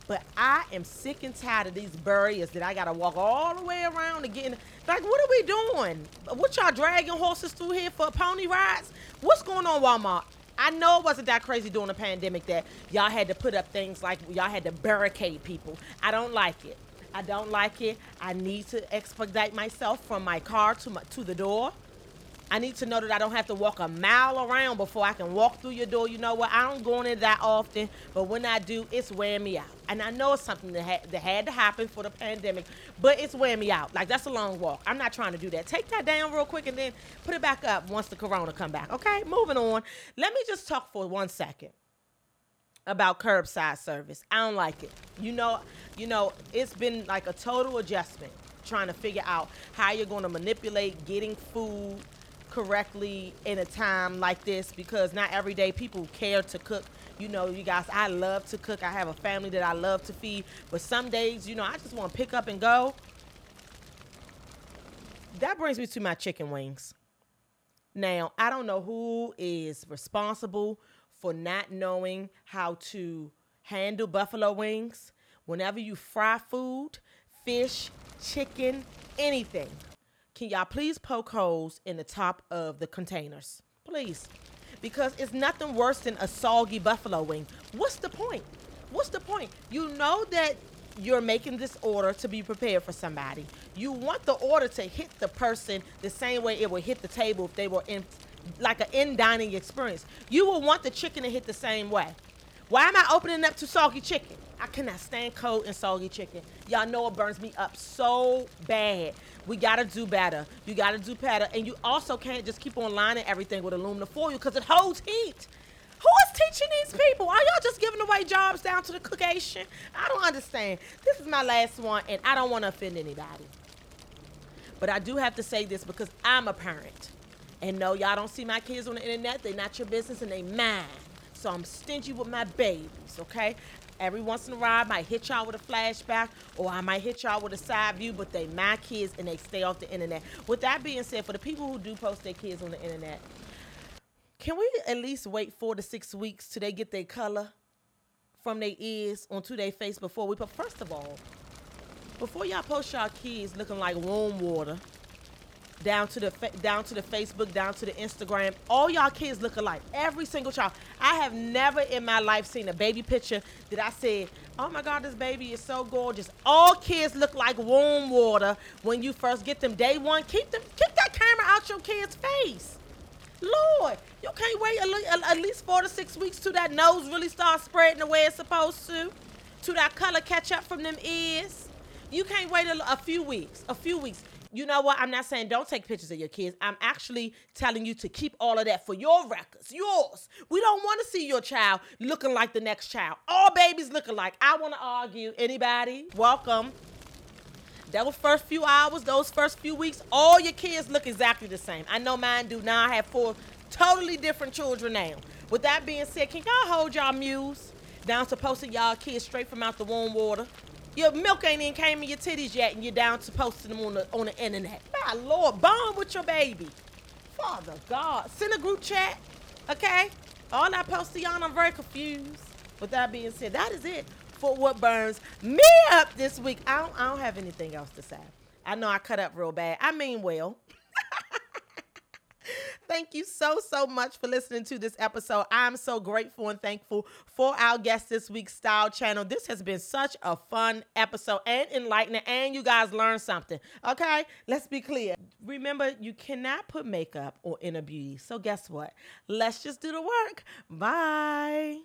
But I am sick and tired of these barriers that I gotta walk all the way around to get in. Like, what are we doing? What y'all dragging horses through here for pony rides? What's going on, Walmart? I know it wasn't that crazy during the pandemic that y'all had to put up things like y'all had to barricade people. I don't like it. I don't like it. I need to expedite myself from my car to my, to the door. I need to know that I don't have to walk a mile around before I can walk through your door. You know what? I don't go in it that often, but when I do, it's wearing me out. And I know it's something that had, that had to happen for the pandemic, but it's wearing me out. Like that's a long walk. I'm not trying to do that. Take that down real quick and then put it back up once the corona come back. Okay, moving on. Let me just talk for one second about curbside service. I don't like it. You know, you know, it's been like a total adjustment trying to figure out how you're going to manipulate getting food correctly in a time like this because not every day people care to cook. You know, you guys, I love to cook. I have a family that I love to feed, but some days, you know, I just want to pick up and go. That brings me to my chicken wings. Now, I don't know who is responsible for not knowing how to handle buffalo wings. Whenever you fry food, fish, chicken, anything, can y'all please poke holes in the top of the containers? Please. Because it's nothing worse than a soggy buffalo wing. What's the point? What's the point? You know that you're making this order to be prepared for somebody. You want the order to hit the person the same way it would hit the table if they were in like an in dining experience. You will want the chicken to hit the same way. Why am I opening up to soggy chicken? I cannot stand cold and soggy chicken. Y'all know it burns me up so bad. We gotta do better. You gotta do better. And you also can't just keep on lining everything with aluminum foil because it holds heat. Who is teaching these people? Are y'all just giving away jobs down to the cookation? I don't understand. This is my last one, and I don't want to offend anybody. But I do have to say this because I'm a parent. And no, y'all don't see my kids on the internet. They're not your business and they mine. So I'm stingy with my babies, okay? Every once in a while, I might hit y'all with a flashback or I might hit y'all with a side view, but they my kids and they stay off the internet. With that being said, for the people who do post their kids on the internet, can we at least wait four to six weeks till they get their color from their ears onto their face before we put? First of all, before y'all post y'all kids looking like warm water, down to the down to the Facebook, down to the Instagram. All y'all kids look alike. Every single child. I have never in my life seen a baby picture that I said, "Oh my God, this baby is so gorgeous." All kids look like warm water when you first get them. Day one, keep them keep that camera out your kid's face. Lord, you can't wait at least four to six weeks till that nose really starts spreading the way it's supposed to, to that color catch up from them ears. You can't wait a, a few weeks. A few weeks you know what? I'm not saying don't take pictures of your kids. I'm actually telling you to keep all of that for your records, yours. We don't want to see your child looking like the next child. All babies looking like. I want to argue. Anybody? Welcome. Those first few hours, those first few weeks, all your kids look exactly the same. I know mine do. Now I have four totally different children now. With that being said, can y'all hold y'all muse down to posting y'all kids straight from out the warm water? Your milk ain't even came in your titties yet, and you're down to posting them on the on the internet. My Lord, bond with your baby. Father God, send a group chat, okay? All I post to y'all, I'm very confused. With that being said, that is it for what burns me up this week. I don't, I don't have anything else to say. I know I cut up real bad. I mean well. [LAUGHS] Thank you so, so much for listening to this episode. I'm so grateful and thankful for our guest this week's Style Channel. This has been such a fun episode and enlightening, and you guys learned something. Okay, let's be clear. Remember, you cannot put makeup on inner beauty. So, guess what? Let's just do the work. Bye.